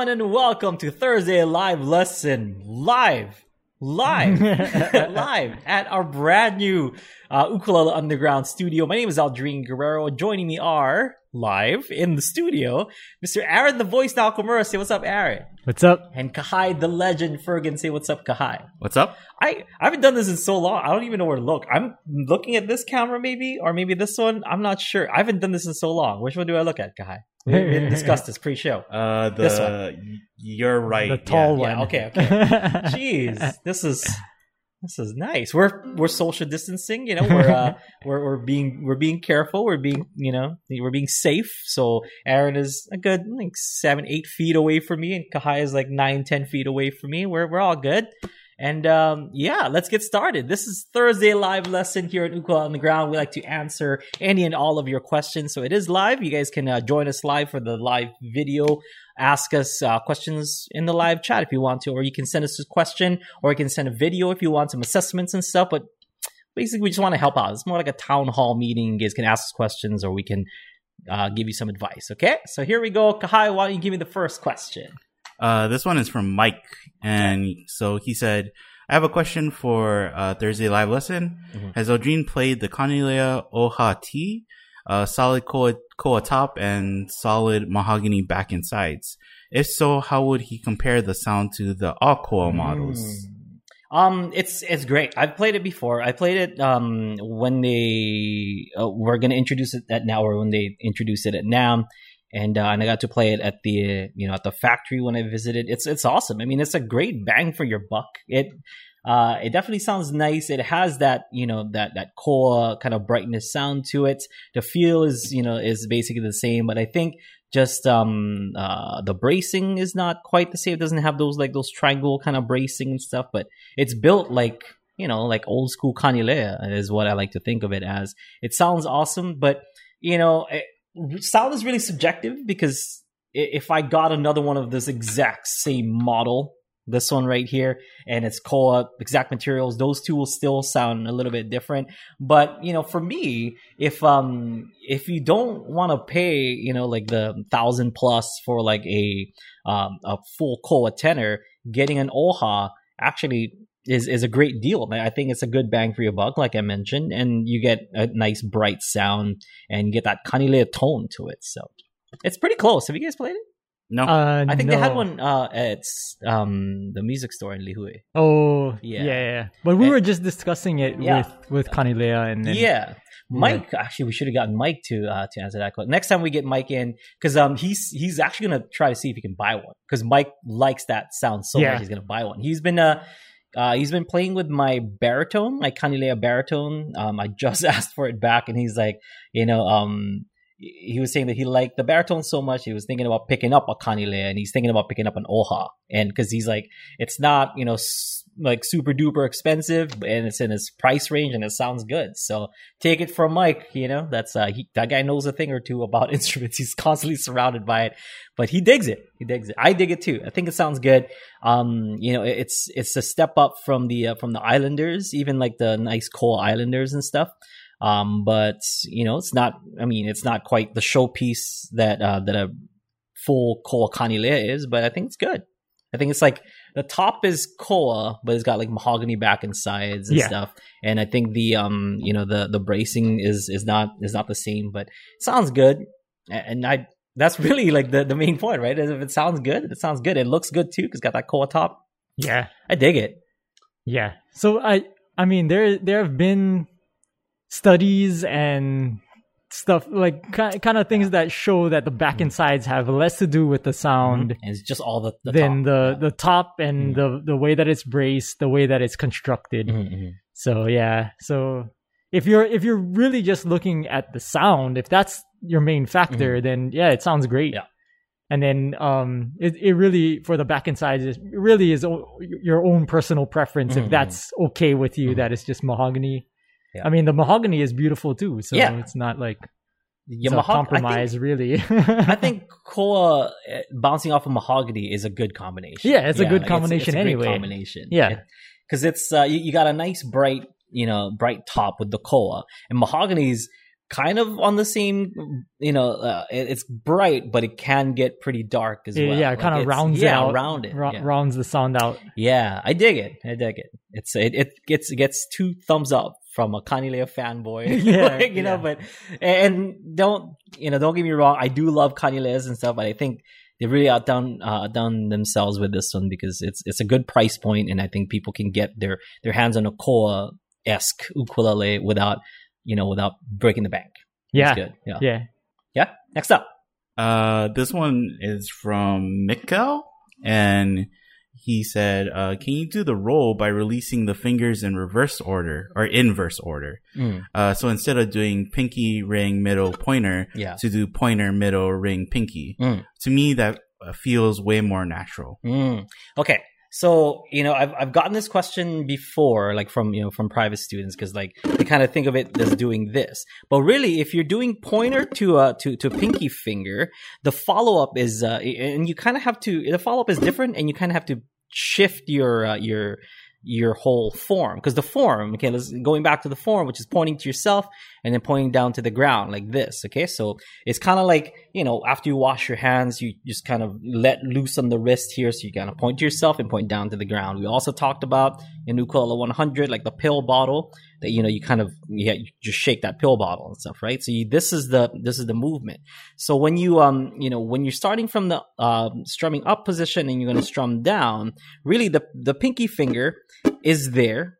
everyone, and welcome to Thursday Live Lesson. Live. Live. live at our brand new uh, Ukulele Underground studio. My name is Aldrin Guerrero. Joining me are live in the studio, Mr. Aaron the Voice Nakamura. Say what's up, Aaron. What's up? And Kahai the Legend Fergan. Say what's up, Kahai. What's up? I, I haven't done this in so long. I don't even know where to look. I'm looking at this camera, maybe, or maybe this one. I'm not sure. I haven't done this in so long. Which one do I look at, Kahai? We didn't discuss this pre-show. Uh, the This one. you're right. The tall yeah. one. Yeah, okay, okay. Jeez, this is this is nice. We're we're social distancing, you know. We're uh we're we're being we're being careful. We're being you know we're being safe. So Aaron is a good like seven eight feet away from me, and Kahai is like nine ten feet away from me. We're we're all good. And um, yeah, let's get started. This is Thursday live lesson here at Ukulele Underground. We like to answer any and all of your questions. So it is live. You guys can uh, join us live for the live video. Ask us uh, questions in the live chat if you want to, or you can send us a question, or you can send a video if you want some assessments and stuff. But basically, we just want to help out. It's more like a town hall meeting. You guys can ask us questions, or we can uh, give you some advice. Okay, so here we go. Kahai, why don't you give me the first question? Uh, this one is from Mike, and so he said, "I have a question for uh, Thursday live lesson. Mhm. Has Aldrin played the Kanilea Oha T, uh, solid koa, koa top and solid mahogany back and sides? If so, how would he compare the sound to the Koa models?" Mm. Um, it's it's great. I've played it before. I played it um when they uh, were going to introduce it at now, or when they introduced it at NAMM, and uh, and I got to play it at the you know at the factory when I visited. It's it's awesome. I mean, it's a great bang for your buck. It uh it definitely sounds nice. It has that you know that that core kind of brightness sound to it. The feel is you know is basically the same, but I think just um uh the bracing is not quite the same. It doesn't have those like those triangle kind of bracing and stuff, but it's built like you know like old school kanilea is what I like to think of it as. It sounds awesome, but you know it, sound is really subjective because if I got another one of this exact same model, this one right here, and it's Koa exact materials, those two will still sound a little bit different. But you know, for me, if um if you don't want to pay, you know, like the thousand plus for like a um a full Koa tenor, getting an Oha actually is is a great deal. I think it's a good bang for your buck, like I mentioned, and you get a nice bright sound and you get that kanilea tone to it. So it's pretty close. Have you guys played it? No, Uh, I think they had one uh at um the music store in Lihue. Oh, Yeah. yeah, yeah. But we And- were just discussing it Yeah. with with Kanilea and then, yeah. Mike, actually, we should have gotten Mike to uh, to answer that question. Next time we get Mike in, because um he's he's actually gonna try to see if he can buy one. Because Mike likes that sound so Yeah. much, he's gonna buy one. He's been uh, uh he's been playing with my baritone, my Kanilea baritone. Um, I just asked for it back, and he's like, you know, um, he was saying that he liked the baritone so much, he was thinking about picking up a Kanilea, and he's thinking about picking up an Oha, and because he's like, it's not you know. Like super duper expensive and it's in his price range and it sounds good so take it from Mike. You know, that's uh, he, that guy knows a thing or two about instruments. He's constantly surrounded by it, but he digs it. He digs it. I dig it too. I think it sounds good. Um, you know, it- it's it's a step up from the uh, from the Islanders, even like the nice Cole Islanders and stuff. Um, but you know, it's not. I mean, it's not quite the showpiece that uh, that a full Koa Kanilea is, but I think it's good. I think it's like the top is Koa, but it's got like mahogany back and sides and Yeah. stuff. And I think the um you know the the bracing is is not is not the same, but it sounds good. And I that's really like the the main point, right? If it sounds good, it sounds good. It looks good too because it's got that Koa top. yeah, I dig it. yeah. So I, I mean, there there have been studies and stuff like kind of things that show that the back and sides have less to do with the sound And it's just all the, the than top. the the top and Mhm. the the way that it's braced, the way that it's constructed. Mhm, mhm. So yeah. So if you're if you're really just looking at the sound, if that's your main factor, then yeah, it sounds great. Mm-hmm. Yeah. And then um it, it really for the back and sides it really is o- your own personal preference if that's okay with you that it's just mahogany. Yeah. I mean the mahogany is beautiful too, so Yeah. it's not like Yeah, it's a mahog- I think- compromise really. I think Koa uh, bouncing off of mahogany is a good combination. Yeah, it's a good like, combination a great anyway. combination. Yeah. because it's uh, you, you got a nice bright, you know, bright top with the Koa, and mahogany's kind of on the same, you know, uh, it- it's bright, but it can get pretty dark as well. yeah, Like, kind of rounds yeah, it out. round it. ra- yeah. rounds the sound out. Yeah, I dig it. I dig it. It's it, it gets it gets two thumbs up from a Kanilea fanboy. Yeah, Like, you know, but and don't you know, don't get me wrong, I do love Kanileas and stuff, but I think they really outdone uh, outdone themselves with this one because it's it's a good price point and I think people can get their their hands on a Koa esque ukulele without you know without breaking the bank. Yeah, It's good. Yeah. yeah. Yeah. Next up. Uh, this one is from Mikkel, and he said, uh, "Can you do the roll by releasing the fingers in reverse order or inverse order? Mm, Uh, so instead of doing pinky, ring, middle, pointer, yeah. to do pointer, middle, ring, pinky. Mm. To me, that uh, feels way more natural. Mm. Okay. So, you know, I've, I've gotten this question before, like from, you know, from private students, because like they kind of think of it as doing this. But really, if you're doing pointer to, uh, to, to pinky finger, the follow up is, uh, and you kind of have to, the follow up is different and you kind of have to shift your, uh, your, your whole form. Because the form, okay, let's, going back to the form, which is pointing to yourself and then pointing down to the ground like this, okay? So it's kind of like, you know, after you wash your hands, you just kind of let loose on the wrist here. So you kind of point to yourself and point down to the ground. We also talked about in Ukulele 100, like the pill bottle that, you know, you kind of, yeah, you just shake that pill bottle and stuff, right? So you, this is the, this is the movement. So when you, um, you know, when you're starting from the, um, strumming up position and you're going to strum down, really the, the pinky finger is there.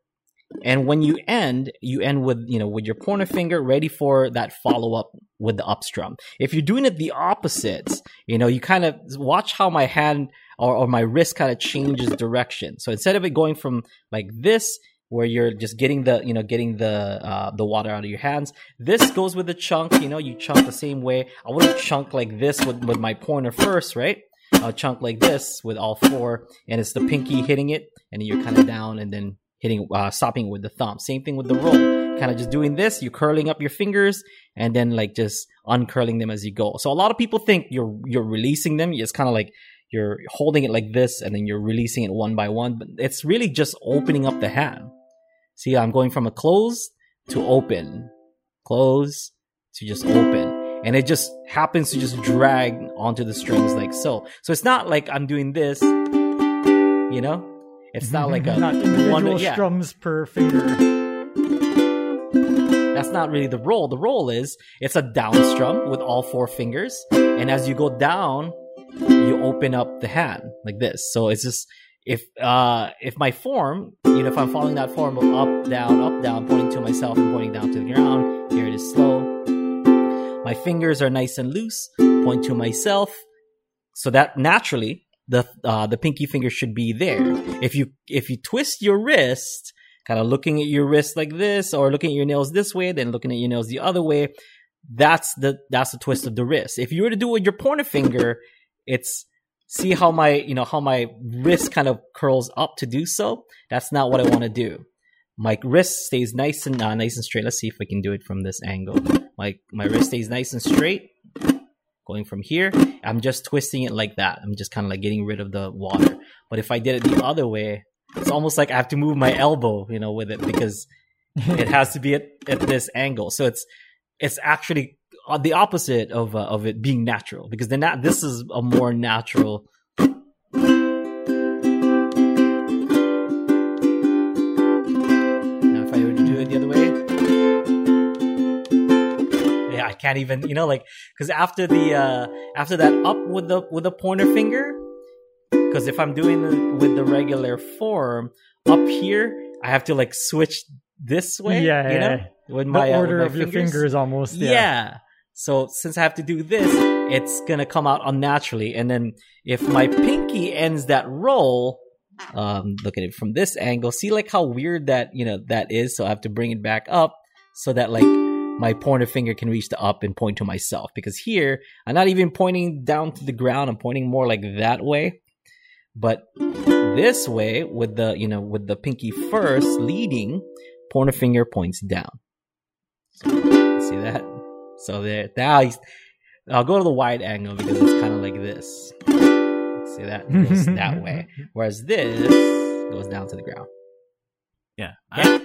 And when you end, you end with, you know, with your pointer finger ready for that follow up with the up strum. If you're doing it the opposite, you know, you kind of watch how my hand or, or my wrist kind of changes direction. So instead of it going from like this, where you're just getting the, you know, getting the, uh, the water out of your hands, this goes with the chunk, you know, you chunk the same way. I wouldn't chunk like this with, with my pointer first, right? I'll chunk like this with all four, and it's the pinky hitting it, and then you're kind of down, and then hitting, uh, stopping with the thumb. Same thing with the roll. Kind of just doing this, you're curling up your fingers, and then like just uncurling them as you go. So a lot of people think you're you're releasing them. It's kind of like you're holding it like this, and then you're releasing it one by one. But it's really just opening up the hand. See, I'm going from a close to open, close to just open and it just happens to just drag onto the strings like so. So it's not like I'm doing this, you know. It's not like a not individual one. Yeah, strums per finger. that's not really the roll. The roll is it's a down strum with all four fingers, and as you go down, you open up the hand like this. So it's just if uh if my form, you know, if I'm following that form of up down up down, pointing to myself and pointing down to the ground. Here it is slow. My fingers are nice and loose. Point to myself. So that naturally the uh, the pinky finger should be there. If you if you twist your wrist, kind of looking at your wrist like this, or looking at your nails this way, then looking at your nails the other way, that's the that's the twist of the wrist. If you were to do it with your pointer finger, it's see how my you know how my wrist kind of curls up to do so. That's not what I want to do. My wrist stays nice and uh, nice and straight. Let's see if I can do it from this angle. My my wrist stays nice and straight. Going from here, I'm just twisting it like that. I'm just kind of like getting rid of the water. But if I did it the other way, it's almost like I have to move my elbow, you know, with it because it has to be at, at this angle. So it's it's actually the opposite of uh, of it being natural because then that this is a more natural. Now, if I were to do it the other way, yeah, I can't even, you know, like because after the uh after that up with the with the pointer finger, because if I'm doing it with the regular form up here, I have to like switch this way, Yeah, you know, yeah. with The my uh, with order my of your fingers almost. yeah. Yeah. So since I have to do this, it's gonna come out unnaturally. And then if my pinky ends that roll, um, look at it from this angle. See like how weird that you know that is. So I have to bring it back up so that like my pointer finger can reach the up and point to myself. Because here I'm not even pointing down to the ground. I'm pointing more like that way. But this way, with the you know with the pinky first leading, pointer finger points down. So, see that? So there, now I'll go to the wide angle because it's kind of like this. See that goes that way, whereas this goes down to the ground. Yeah. I,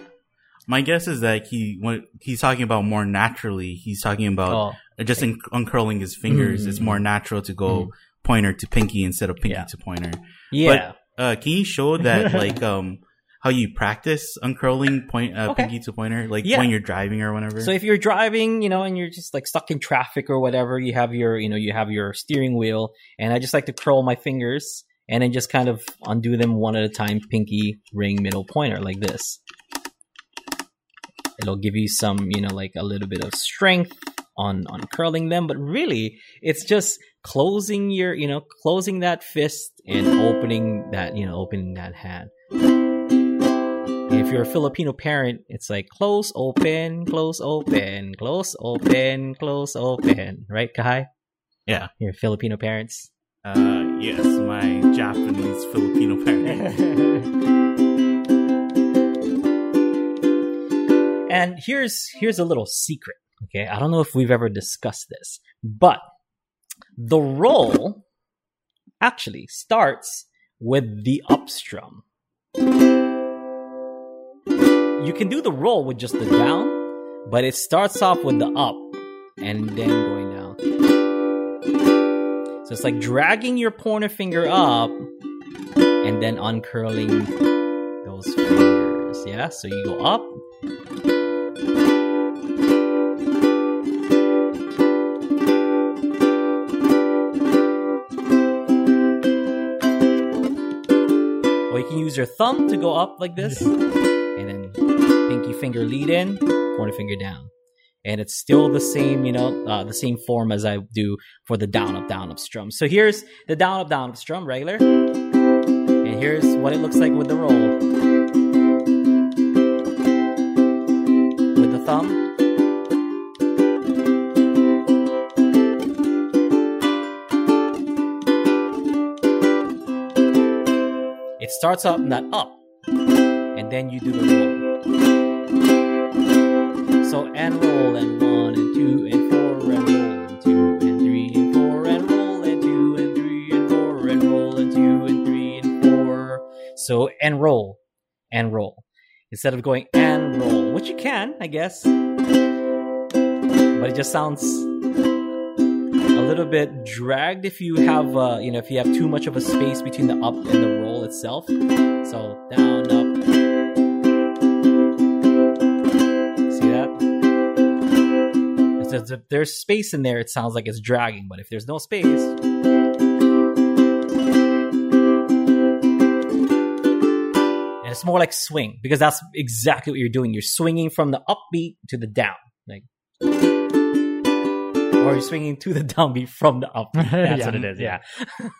My guess is that he when he's talking about more naturally. He's talking about Oh, just un- uncurling his fingers. Mm. It's more natural to go pointer to pinky instead of pinky Yeah. to pointer. yeah. Uh, can you show that like um how you practice uncurling point uh, Okay. pinky to pointer like Yeah. when you're driving or whatever? So if you're driving, you know, and you're just like stuck in traffic or whatever, you have your, you know, you have your steering wheel, and I just like to curl my fingers and then just kind of undo them one at a time, pinky, ring, middle, pointer, like this. It'll give you some, you know, like a little bit of strength on on curling them, but really, it's just closing your, you know, closing that fist and opening that, you know, opening that hand. If you're a Filipino parent, it's like close, open, close, open, close, open, close, open. Right, Kai? Yeah. Your Filipino parents. uh, yes, my Japanese Filipino parent. And here's here's a little secret. Okay, I don't know if we've ever discussed this, but the roll actually starts with the up strum. You can do the roll with just the down, but it starts off with the up and then going down. So it's like dragging your pointer finger up and then uncurling those fingers. Yeah, so you go up Or you can use your thumb to go up like this, and then pinky finger lead in, pointer finger down. And it's still the same, you know, uh, the same form as I do for the down up down up strum. So here's the down up down up strum regular, and here's what it looks like with the roll. With the thumb. It starts up that up, and then you do the roll. So and roll and one and two and four and roll and two and three and four and roll and two and three and four and roll and two and three and four. So and roll and roll instead of going and roll, which you can, I guess, but it just sounds a little bit dragged if you have uh, you know if you have too much of a space between the up and the roll itself so down up if there's, if there's space in there it sounds like it's dragging but if there's no space and it's more like swing because that's exactly what you're doing you're swinging from the upbeat to the down like or you're swinging to the downbeat from the up. That's Yeah. what it is. Yeah.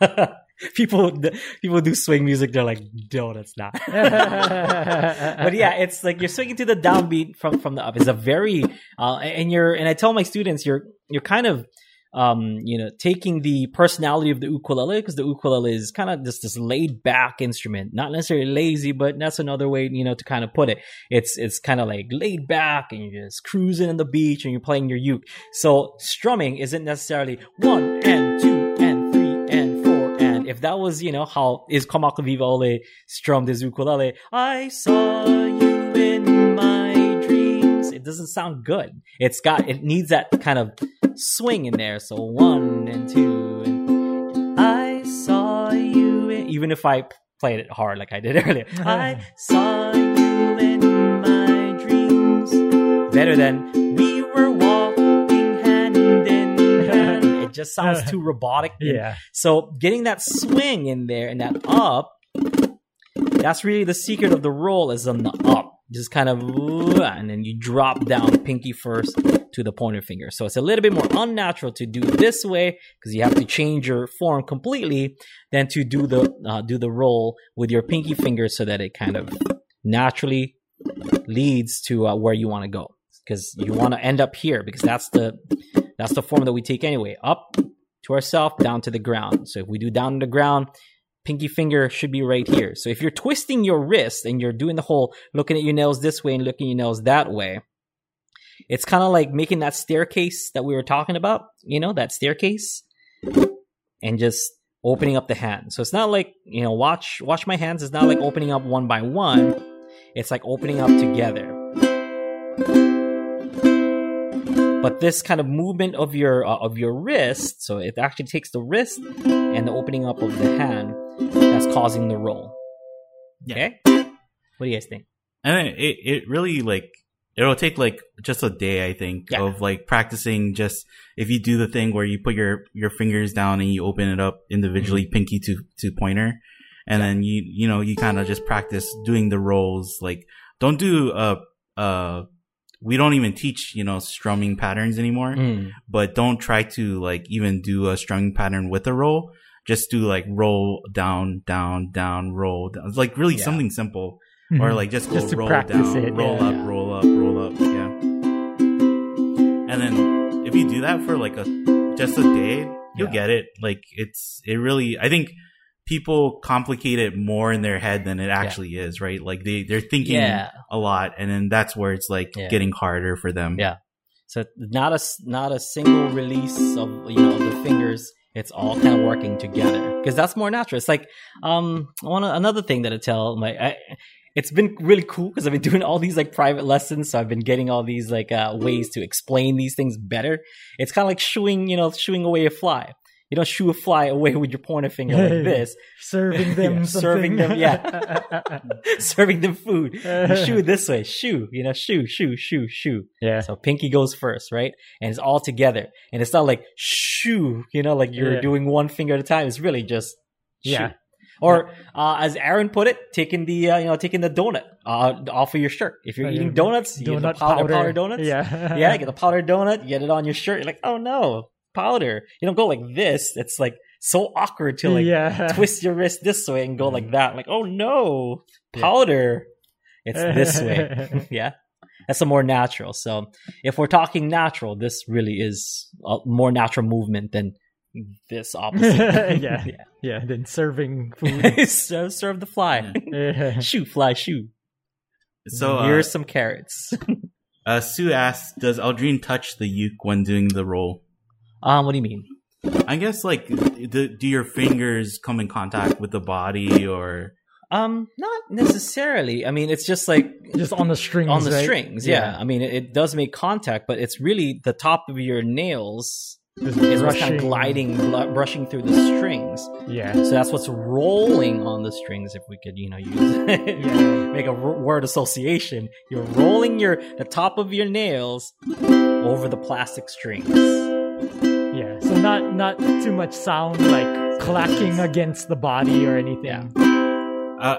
people people do swing music. They're like, no, that's not. but yeah, it's like you're swinging to the downbeat from from the up. It's a very uh, and you're and I tell my students you're you're kind of um you know taking the personality of the ukulele because the ukulele is kind of just this laid back instrument, not necessarily lazy, but that's another way you know to kind of put it. It's it's kind of like laid back and you're just cruising on the beach and you're playing your uke. So strumming isn't necessarily one and two if that was you know how is Kamakawiwo'ole strummed his ukulele, I saw you in my dreams. It doesn't sound good. It's got it needs that kind of swing in there. So one and two and I saw you in, even if I played it hard like I did earlier. I saw you in my dreams. Better than we were just sounds too robotic. and yeah. so getting that swing in there and that up, that's really the secret of the roll is on the up. Just kind of, and then you drop down pinky first to the pointer finger. So it's a little bit more unnatural to do this way because you have to change your form completely than to do the uh, do the roll with your pinky finger so that it kind of naturally leads to uh, where you want to go because you want to end up here because that's the that's the form that we take anyway. Up to ourselves down to the ground. So if we do down to the ground pinky finger should be right here. So if you're twisting your wrist and you're doing the whole looking at your nails this way and looking at your nails that way it's kind of like making that staircase that we were talking about you know that staircase and just opening up the hand so it's not like you know watch watch my hands. It's not like opening up one by one. It's like opening up together But this kind of movement of your uh, of your wrist, so it actually takes the wrist and the opening up of the hand that's causing the roll. Okay, what do you guys think? and it, it really like it'll take like just a day i think Yeah. of like practicing just if you do the thing where you put your your fingers down and you open it up individually Mm-hmm. pinky to to pointer and then you you know you kind of just practice doing the rolls like don't do uh uh we don't even teach you know strumming patterns anymore Mm. but don't try to like even do a strumming pattern with a roll just do like roll down down down roll down. It's like really Yeah. something simple or like just Just roll down, it, roll yeah. up, roll up, roll up, yeah. And then if you do that for like a just a day, you'll Yeah. get it. Like it's it really. I think people complicate it more in their head than it actually is, right? Like they they're thinking Yeah. a lot, and then that's where it's like Yeah. getting harder for them. Yeah. So not a not a single release of you know of the fingers. It's all kind of working together because that's more natural. It's like um one another thing that I tell my I, it's been really cool because I've been doing all these like private lessons, so I've been getting all these like uh, ways to explain these things better. It's kind of like shooing you know shooing away a fly. You don't shoo a fly away with your pointer finger like this, serving them, Yeah, something. serving them, yeah, serving them food. You shoo this way, shoo, you know, shoo, shoo, shoo, shoo. yeah. So pinky goes first, right? And it's all together. And it's not like shoo, you know, like you're Yeah. doing one finger at a time. It's really just shoo. Yeah. Or uh, as Aaron put it, taking the uh, you know taking the donut uh, off of your shirt. If you're Oh, eating donuts, you get the Donut powder, powder. powder donuts. Yeah. yeah, get the powder donut. Get it on your shirt. You're like, oh no, powder. You don't go like this. It's like so awkward to like yeah. twist your wrist this way and go Mm. like that. Like, oh no, powder. It's this way. yeah. That's a more natural. So if we're talking natural, this really is a more natural movement than this opposite. Yeah. yeah. Then serving food. so serve the fly. Yeah. Shoot, fly, shoot. So uh, Here's some carrots. uh, Sue asks, "Does Aldrin touch the uke when doing the roll?" Um, what do you mean? I guess like, do, do your fingers come in contact with the body, or Um, not necessarily. I mean, it's just like Just on the strings. on the right? strings. Yeah. I mean, it, it does make contact, but it's really the top of your nails Just is what's kind of gliding, bl- brushing through the strings. Yeah. So that's what's rolling on the strings. If we could, you know, use Yeah. make a r- word association. You're rolling your the top of your nails over the plastic strings. Yeah. So not not too much sound like clacking against the body or anything. Yeah. Uh,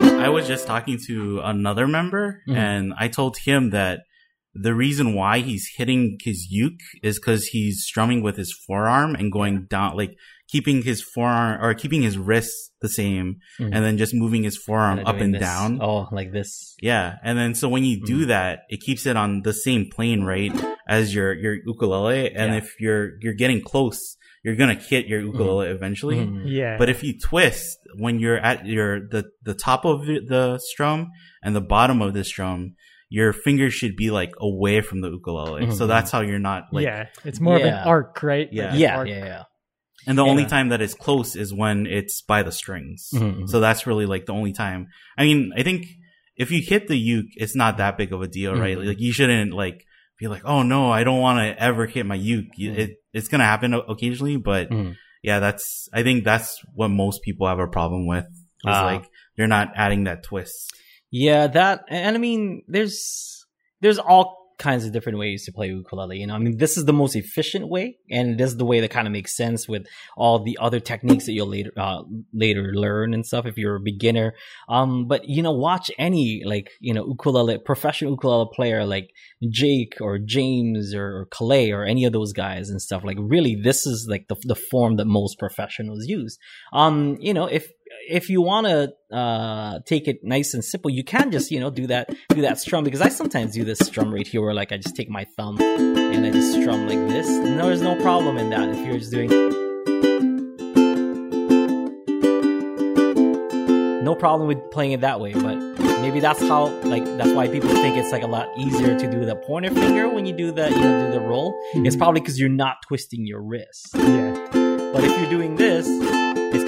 I was just talking to another member, Mhm. and I told him that the reason why he's hitting his uke is because he's strumming with his forearm and going down, like keeping his forearm or keeping his wrists the same, Mhm. and then just moving his forearm up and this. down. Oh, like this. Yeah, and then so when you do Mhm. that, it keeps it on the same plane, right, as your your ukulele. And Yeah. if you're you're getting close, you're gonna hit your ukulele eventually. Mhm. Yeah. But if you twist when you're at your the the top of the strum and the bottom of the strum, your fingers should be like away from the ukulele. So Mhm. that's how you're not like. yeah. It's more of an arc, right? Yeah. Like Yeah, arc. yeah, yeah. And the only time that it's close is when it's by the strings. Mhm. So that's really like the only time. I mean, I think if you hit the uke, it's not that big of a deal, right? Mhm. Like you shouldn't like be like, oh no, I don't want to ever hit my uke. You- Mhm. It it's gonna happen occasionally, but Mhm. yeah, that's I think that's what most people have a problem with. Is Ah. like they're not adding that twist. Yeah, that and I mean, there's there's all kinds of different ways to play ukulele. You know, I mean, this is the most efficient way, and this is the way that kind of makes sense with all the other techniques that you'll later uh, later learn and stuff if you're a beginner. Um, but you know, watch any like you know ukulele professional ukulele player like Jake or James or, or or any of those guys and stuff. Like, really, this is like the the form that most professionals use. Um, you know, if if you want to uh, take it nice and simple, you can just you know do that do that strum because I sometimes do this strum right here where like I just take my thumb and I just strum like this. There's no problem in that if you're just doing. No problem with playing it that way, but maybe that's how like that's why people think it's like a lot easier to do the pointer finger when you do the you know do the roll. It's probably because you're not twisting your wrist. Yeah. But if you're doing this,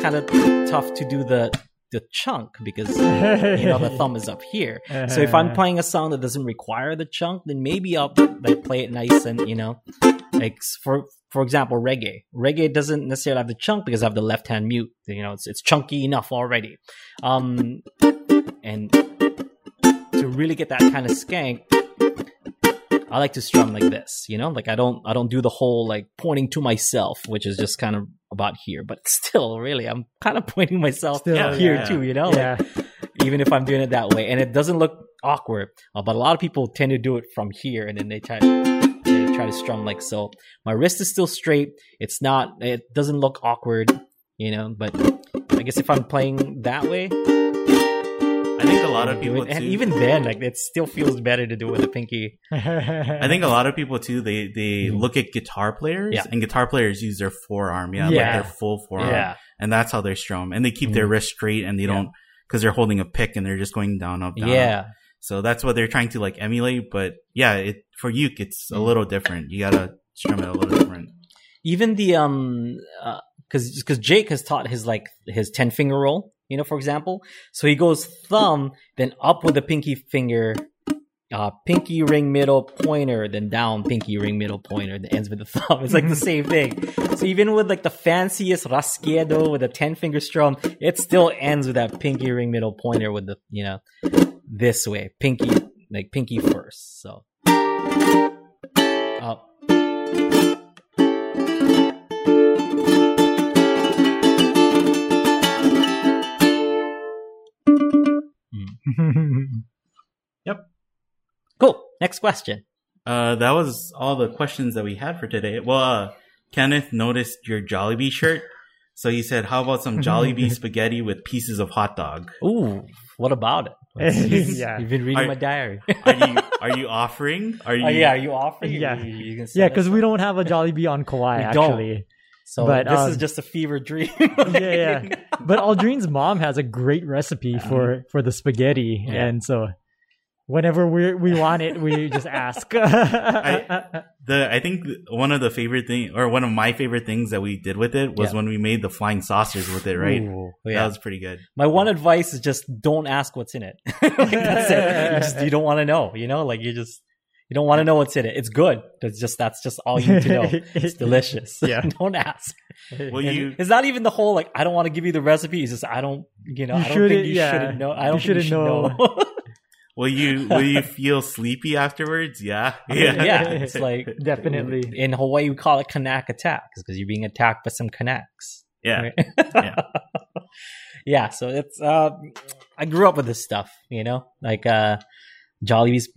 kind of tough to do the the chunk because you know the thumb is up here. So if I'm playing a song that doesn't require the chunk, then maybe I'll like play it nice and you know, like for for example, reggae. Reggae doesn't necessarily have the chunk because I have the left hand mute. You know, it's it's chunky enough already. Um, and to really get that kind of skank, I like to strum like this. You know, like I don't I don't do the whole like pointing to myself, which is just kind of about here. But still, really, I'm kind of pointing myself Still, here yeah. too. You know, Like, yeah. even if I'm doing it that way, and it doesn't look awkward. Uh, but a lot of people tend to do it from here, and then they try they try to strum like so. My wrist is still straight. It's not. It doesn't look awkward, you know. But I guess if I'm playing that way, I think a lot of people and too- even then, like it still feels better to do it with a pinky. I think a lot of people too. They they look at guitar players, Yeah. and guitar players use their forearm, yeah, Yeah. like their full forearm, Yeah, and that's how they strum, and they keep their wrist straight, and they Yeah. don't because they're holding a pick and they're just going down, up, down. yeah. So that's what they're trying to like emulate. But yeah, it for uke, it's a Mm. little different. You gotta strum it a little different. even the um because because Jake has taught his like his ten finger roll, you know, for example. So he goes thumb, then up with the pinky finger, uh, pinky ring middle pointer, then down pinky ring middle pointer, that ends with the thumb. It's like the same thing. So even with like the fanciest rasgueado with a ten finger strum, it still ends with that pinky ring middle pointer with the you know this way, pinky like pinky first. So. Up. Cool. Next question. Uh, that was all the questions that we had for today. Well, uh, Kenneth noticed your Jollibee shirt. So he said, how about some Jollibee spaghetti with pieces of hot dog? Ooh, what about it? Yeah. You've been reading Are- my diary. Are you, are you offering? Are you, oh yeah, are you offering? Yeah. You, you can yeah, because we don't have a Jollibee on Kauai We don't. actually. So but, this um, is just a fever dream. yeah, yeah. But Aldrin's mom has a great recipe for for the spaghetti, Yeah. and so whenever we we want it, we just ask. the I think one of the favorite thing or one of my favorite things that we did with it was Yeah. when we made the flying saucers with it, right? Ooh, That was pretty good. My one advice is just don't ask what's in it. like that's it. You, just, you don't want to know. You know, like you just you don't want to know what's in it. It's good. It's just that's just all you need to know. It's delicious. Yeah. don't ask. Well, you it's not even the whole like I don't want to give you the recipe. It's just I don't you know You I don't shouldn't- think you yeah. shouldn't know. I don't think you shouldn't know. know. will you will you feel sleepy afterwards? Yeah, yeah, yeah, it's like Definitely. in Hawaii we call it kanak attack because you're being attacked by some kanaks. yeah. Right? Yeah. yeah, so it's uh I grew up with this stuff, you know? Like uh Jollibee's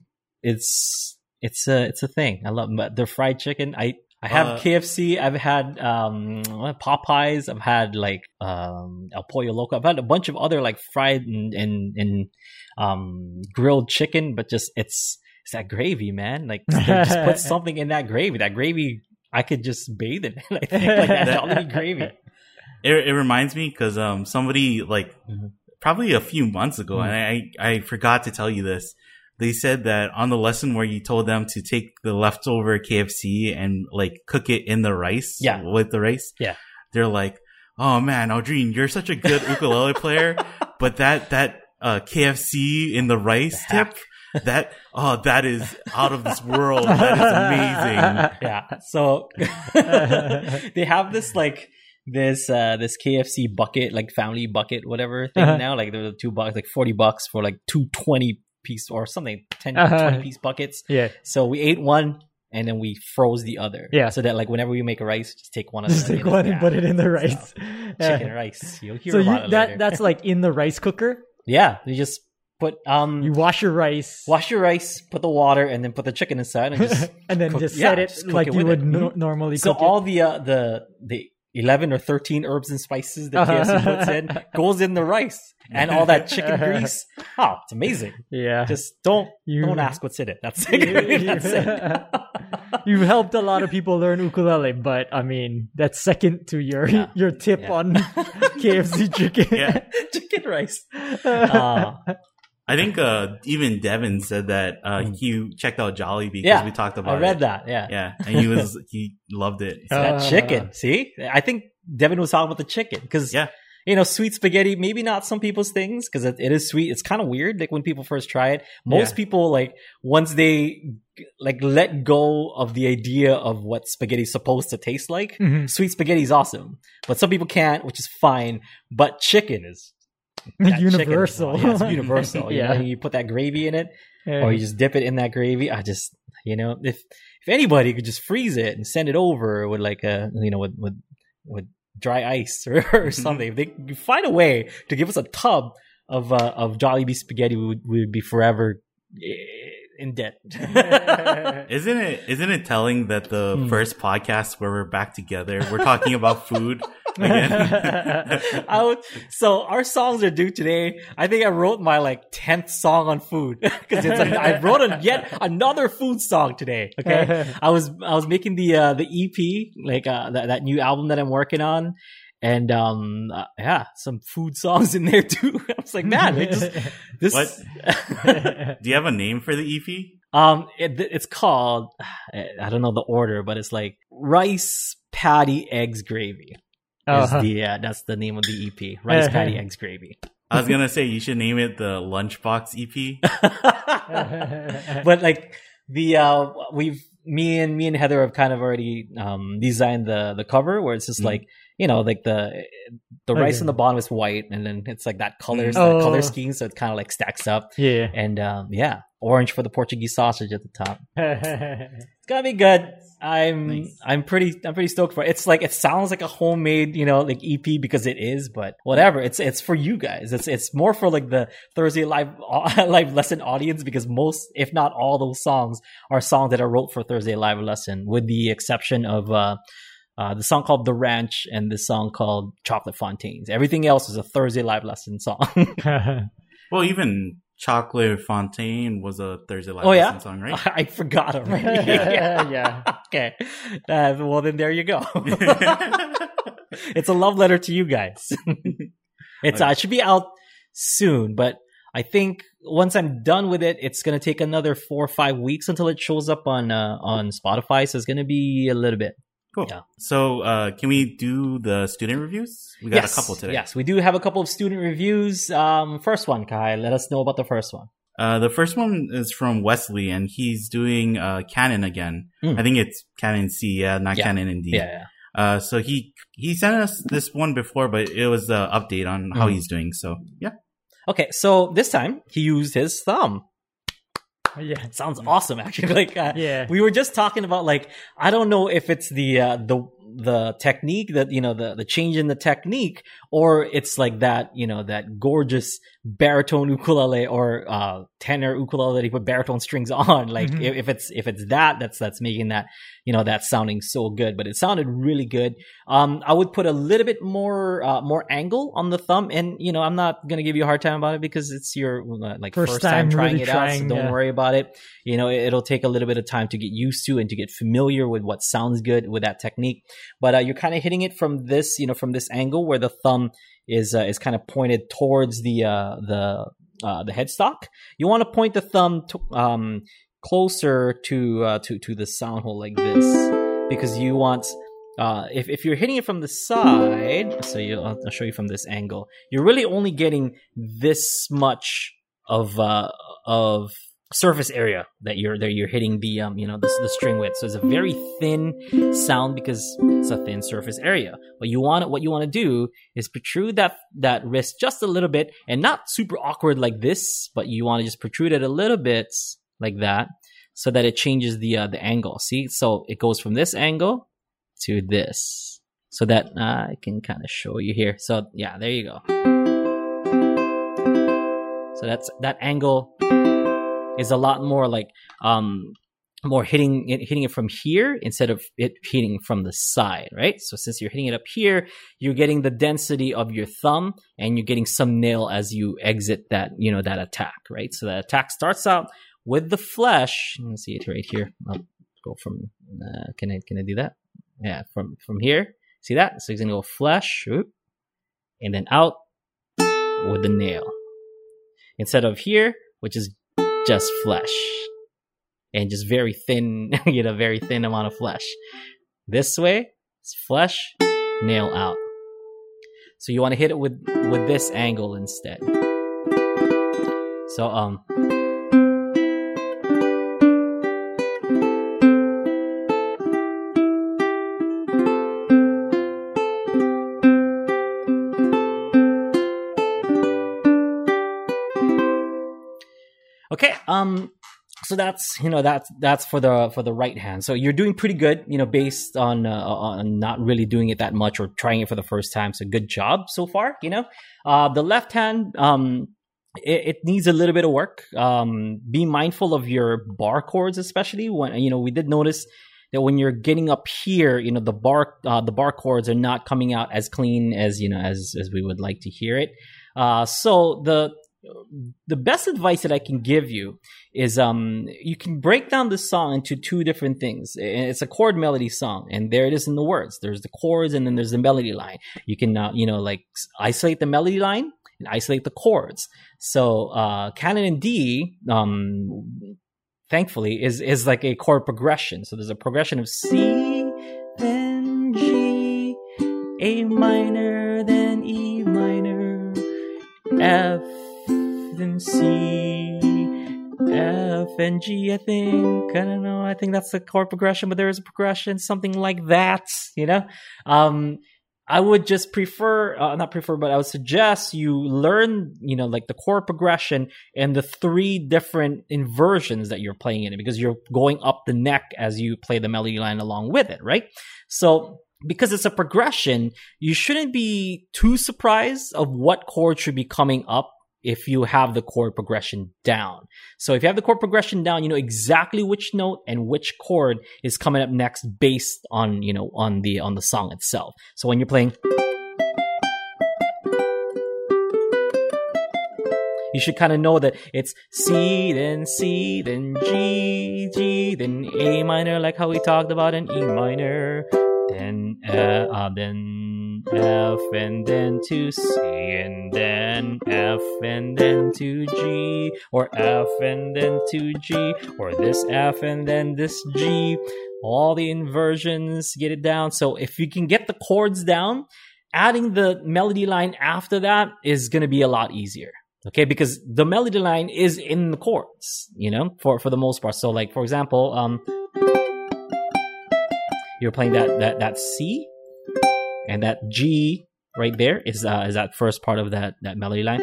it's it's a it's a thing. I love but the fried chicken. I I have Uh, KFC, I've had um Popeyes, I've had like um El Pollo Loco. I've had a bunch of other like fried and and, and um grilled chicken, but just it's it's that gravy, man. Like just put something in that gravy. That gravy I could just bathe in it. I think like that Jollibee gravy. It, it reminds me because um somebody like Mhm. probably a few months ago, Mhm. and I I forgot to tell you this. They said that on the lesson where you told them to take the leftover KFC and like cook it in the rice, Yeah. with the rice, Yeah. they're like, "Oh man, Aldrin, you're such a good ukulele player, but that that uh, KFC in the rice The tip, that oh that is out of this world. That is amazing." yeah. So they have this like this uh this KFC bucket, like family bucket, whatever thing Uh-huh. now. Like there are two bucks, like forty bucks for like two twenty piece or something, 10 Uh-huh. 20 piece buckets. yeah, So we ate one and then we froze the other. Yeah. So that like whenever we make a rice, just take one of just them. take one and put it in the rice. Chicken Yeah. rice. You'll hear So you, it that later. that's like in the rice cooker. yeah. You just put um You wash your rice, wash your rice, put the water, and then put the chicken inside and just and then cook- just yeah, set it just like it you would it. no- Mhm. normally. So all the uh, the the eleven or thirteen herbs and spices that KFC puts in goes in the rice, and all that chicken grease. Oh, it's amazing! yeah, Just don't You- don't ask what's in it. That's it. That's it. you helped a lot of people learn ukulele, but I mean that's second to your Yeah. your tip Yeah. on KFC chicken. Yeah. chicken rice. Uh, I think uh, even Devin said that uh, Mm. he checked out Jolly because Yeah, we talked about it. I read it. that. Yeah. Yeah, and he was he loved it. So, that Uh, chicken. See, I think Devin was talking about the chicken because yeah, you know, sweet spaghetti, maybe not some people's things because it, it is sweet. It's kind of weird. Like when people first try it, most Yeah. people like once they like let go of the idea of what spaghetti is supposed to taste like, Mhm. sweet spaghetti is awesome. But some people can't, which is fine. But chicken is that chicken is- universal. yeah, it's universal. You, yeah. know, you put that gravy in it, Yeah. or you just dip it in that gravy. I just, you know, if if anybody could just freeze it and send it over with like a, you know, with with with dry ice or, or something, if they could find a way to give us a tub of uh, of Jollibee spaghetti, we would, we would be forever eh, in debt. Isn't it isn't it telling that the Hmm. first podcast where we're back together, we're talking about food again? I would, so our songs are due today. I think I wrote my like tenth song on food because it's a, I wrote a, yet another food song today. Okay, I was I was making the uh, the EP like uh, that that new album that I'm working on, and um uh, yeah, some food songs in there too. I was like, man, just this. What? Do you have a name for the EP? um, it, it's called I don't know the order, but it's like rice patty eggs gravy. Is Uh-huh. the uh, that's the name of the EP? Rice patty eggs gravy. I was gonna say you should name it the Lunchbox EP. but like the uh we've me and me and Heather have kind of already um designed the the cover where it's just Mhm. like you know like the the rice Okay. on the bottom is white and then it's like that colors that Oh. color scheme so it kind of like stacks up yeah. and um yeah orange for the Portuguese sausage at the top it's gonna be good I'm Nice. I'm pretty I'm pretty stoked for it. It's like it sounds like a homemade, you know, like EP because it is, but whatever. It's it's for you guys. It's it's more for like the Thursday live live lesson audience because most, if not all, those songs are songs that I wrote for Thursday live lesson, with the exception of uh, uh, the song called "The Ranch" and the song called "Chocolate Fontaines." Everything else is a Thursday live lesson song. Well, even Chocolate Fontaine was a Thursday Live Oh, yeah? Song, right? I forgot already. Yeah. yeah. Okay. Uh, well, then there you go. it's a love letter to you guys. it's uh, it should be out soon, but I think once I'm done with it, it's gonna take another four or five weeks until it shows up on uh, on Spotify. So it's gonna be a little bit. Cool. Yeah. So, uh, can we do the student reviews? We got yes, a couple today. Yes, we do have a couple of student reviews. Um, first one, Kai, let us know about the first one. Uh, the first one is from Wesley, and he's doing uh, Canon again. Mm. I think it's Canon C, yeah, not Yeah. Canon D. Yeah, yeah. Uh, so he he sent us this one before, but it was the update on how Mm. he's doing. So yeah, Okay, so this time he used his thumb. yeah. It sounds awesome, actually. Like, uh, Yeah. we were just talking about like I don't know if it's the uh, the the technique that you know the the change in the technique or it's like that you know that gorgeous baritone ukulele or uh tenor ukulele that he put baritone strings on. Like Mhm. if, if it's if it's that that's that's making that you know that sounding so good. But it sounded really good. Um i would put a little bit more uh more angle on the thumb. And you know i'm not gonna give you a hard time about it because it's your uh, like First first, time, time trying really it out so don't yeah. worry about it. You know it, it'll take a little bit of time to get used to and to get familiar with what sounds good with that technique. But uh, you're kind of hitting it from this you know from this angle where the thumb is uh, is kind of pointed towards the uh the uh the headstock. You want to point the thumb um closer to uh to to the sound hole like this because you want uh, if, if you're hitting it from the side, so you, I'll, I'll show you from this angle, you're really only getting this much of uh, of surface area that you're that you're hitting the um you know the, the string with. So it's a very thin sound because it's a thin surface area. But you want what you want to do is protrude that that wrist just a little bit and not super awkward like this, but you want to just protrude it a little bit like that so that it changes the uh, the angle. See, so it goes from this angle to this, so that uh, I can kind of show you here. So yeah, there you go. So that's that angle is a lot more like um more hitting it hitting it from here instead of it hitting from the side, right? So since you're hitting it up here, you're getting the density of your thumb and you're getting some nail as you exit that, you know, that attack, right? So that attack starts out with the flesh. You can see it right here. I'll go from uh, can I can I do that? Yeah, from from here. See that? So he's gonna go flesh, whoop, and then out with the nail. Instead of here, which is just flesh. And just very thin, you know, very thin amount of flesh. This way, it's flesh, nail out. So you want to hit it with with this angle instead. So um um so that's you know that's that's for the for the right hand. So you're doing pretty good you know based on uh, on not really doing it that much or trying it for the first time. So good job so far you know. Uh the left hand um it, it needs a little bit of work. Um be mindful of your bar chords especially when you know we did notice that when you're getting up here you know the bar uh, the bar chords are not coming out as clean as you know as as we would like to hear it. Uh so the the best advice that I can give you is um you can break down the song into two different things. It's a chord melody song, and there it is in the words. There's the chords, and then there's the melody line. You can uh, you know like isolate the melody line and isolate the chords. So uh, Canon in D, um, thankfully, is is like a chord progression. So there's a progression of C, then G, A minor, then E minor, F C, F, and G, I think. I don't know. I think that's the chord progression, but there is a progression, something like that, you know? Um, I would just prefer, uh, not prefer, but I would suggest you learn, you know, like the chord progression and the three different inversions that you're playing in it because you're going up the neck as you play the melody line along with it, right? So, because it's a progression, you shouldn't be too surprised of what chord should be coming up if you have the chord progression down. So if you have the chord progression down, you know exactly which note and which chord is coming up next based on, you know, on the on the song itself. So when you're playing you should kind of know that it's C, then C, then G, G, then A minor, like how we talked about in E minor, then uh, then F, and then to C, and then F, and then to G, or F, and then to G, or this F, and then this G. All the inversions, get it down. So if you can get the chords down, adding the melody line after that is going to be a lot easier. Okay, because the melody line is in the chords, you know, for for the most part. So, like for example, um, you're playing that that that C, and that G right there is uh, is that first part of that that melody line.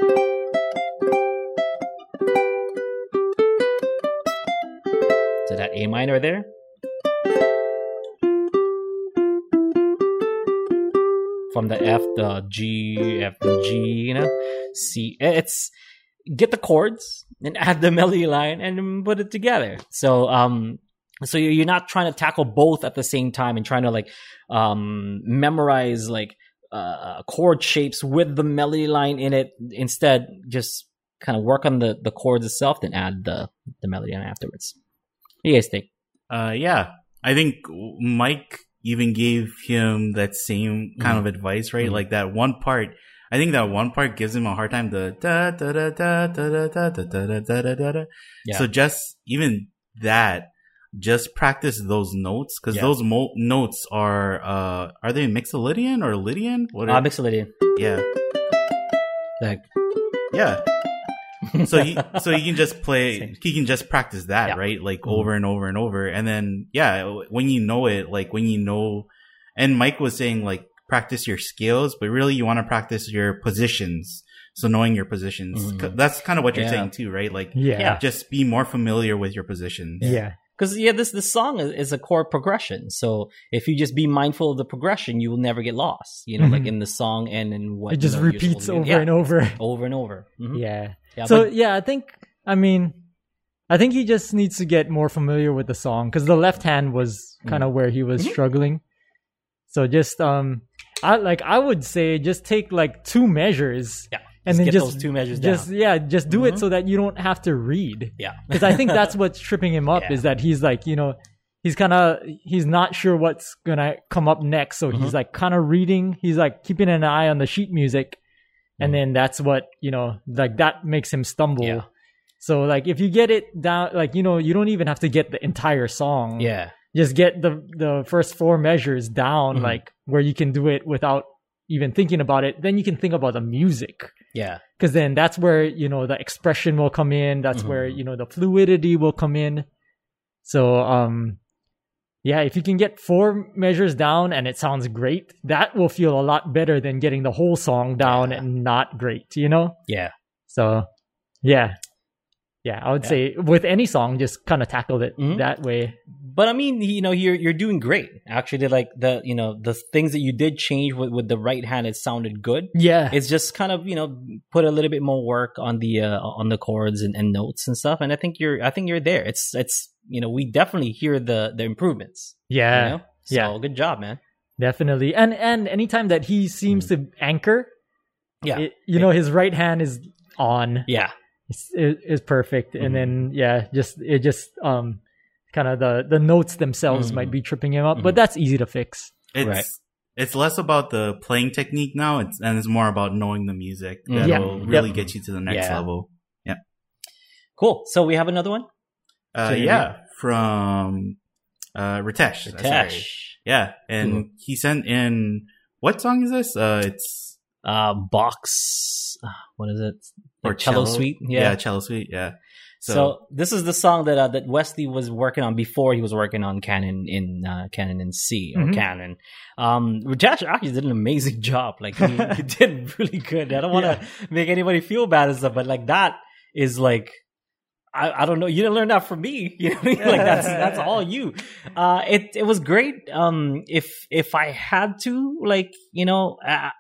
So that A minor there. From the F, the G, F, the G, you know, C. It's get the chords and add the melody line and put it together. So, um, so you're not trying to tackle both at the same time and trying to like um memorize like uh chord shapes with the melody line in it instead just kind of work on the the chords itself then add the the melody line afterwards what do you guys think Uh, yeah, I think Mike even gave him that same kind of advice, right? Mhm. Like that one part. I think that one part gives him a hard time. The da da da da da da da da da da da da da da. Yeah. So just even that, just practice those notes because Yeah. those mo- notes are uh are they Mixolydian or Lydian? What? uh, mixolydian yeah, like yeah. so he so he can just play Same. he can just practice that Yeah. right like Mhm. over and over and over and then yeah when you know it like when you know and mike was saying like practice your scales but really you want to practice your positions so knowing your positions Mhm. 'Cause that's kind of what you're Yeah. saying too right like Yeah. Yeah. just be more familiar with your positions Yeah. Because yeah this this song is, is a chord progression so if you just be mindful of the progression you will never get lost you know like Mhm. in the song and in what It just you know, repeats over Yeah, and over. over and over Mhm. Yeah. yeah so but- yeah, I think I mean, I think he just needs to get more familiar with the song because the left hand was kind of where he was Mhm. struggling. So just um, I like I would say just take like two measures yeah and just then get just those two measures just down yeah just do Mhm. it so that you don't have to read yeah because I think that's what's tripping him up Yeah. is that he's like you know he's kind of he's not sure what's gonna come up next so Mm-hmm. he's like kind of reading he's like keeping an eye on the sheet music and Mhm. then that's what you know like that makes him stumble Yeah. so like if you get it down like you know you don't even have to get the entire song yeah just get the the first four measures down Mhm. like where you can do it without even thinking about it, then you can think about the music Yeah. because then that's where you know the expression will come in. That's where Mhm. you know the fluidity will come in. So um, yeah, if you can get four measures down and it sounds great, that will feel a lot better than getting the whole song down Yeah. and not great. You know. Yeah. So, yeah, yeah, I would Yeah. say with any song, just kind of tackle it Mhm. that way. But I mean, you know, you're you're doing great. Actually, like the you know the things that you did change with with the right hand, it sounded good. Yeah, It's just kind of you know put a little bit more work on the uh, on the chords and, and notes and stuff. And I think you're I think you're there. It's it's you know we definitely hear the the improvements. you yeah, know? So yeah. good job, man. definitely. And and anytime that he seems to anchor, Mm. Yeah. it- you know, his right hand is on, Yeah. Is, is perfect. Mhm. And then yeah, just it just um, kind of the the notes themselves Mhm. might be tripping him up, but Mhm. that's easy to fix. It's Right. it's less about the playing technique now, it's, and it's more about knowing the music Mm. that'll Yeah. really Yep. get you to the next Yeah. level. Yeah. Cool. So we have another one. Uh, So, yeah, from uh, Ritesh. sorry. Ritesh. Yeah, and he sent in what song is this? Uh, it's Uh, Bach's. uh, What is it? or Like cello, suite. Yeah. cello suite. Yeah. So, So, this is the song that uh, that Wesley was working on before he was working on Canon in uh, Canon in C or Mhm. Canon. Um, Rajesh actually did an amazing job. Like he, he did really good. I don't want to make anybody feel bad and stuff, but like that is like. I, I don't know. You didn't learn that from me. You know, what I mean? like that's that's all you. Uh, it it was great. Um, if if I had to, like you know, uh,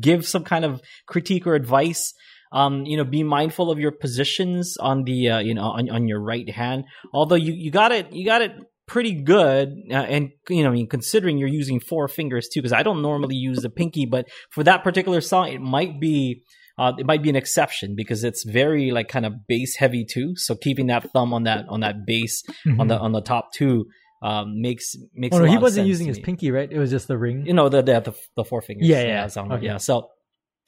give some kind of critique or advice, um, you know, be mindful of your positions on the, uh, you know, on, on your right hand. Although you, you got it, you got it pretty good. Uh, and, you know, I mean, considering you're using four fingers too, because I don't normally use the pinky, but for that particular song, it might be, uh, it might be an exception because it's very like kind of bass heavy too. So keeping that thumb on that, on that bass, on the, on the top two, um, makes, makes oh no, he wasn't using his pinky, right? It was just the ring. you know the the the, the four fingers. Yeah, yeah. sound- Okay. yeah. So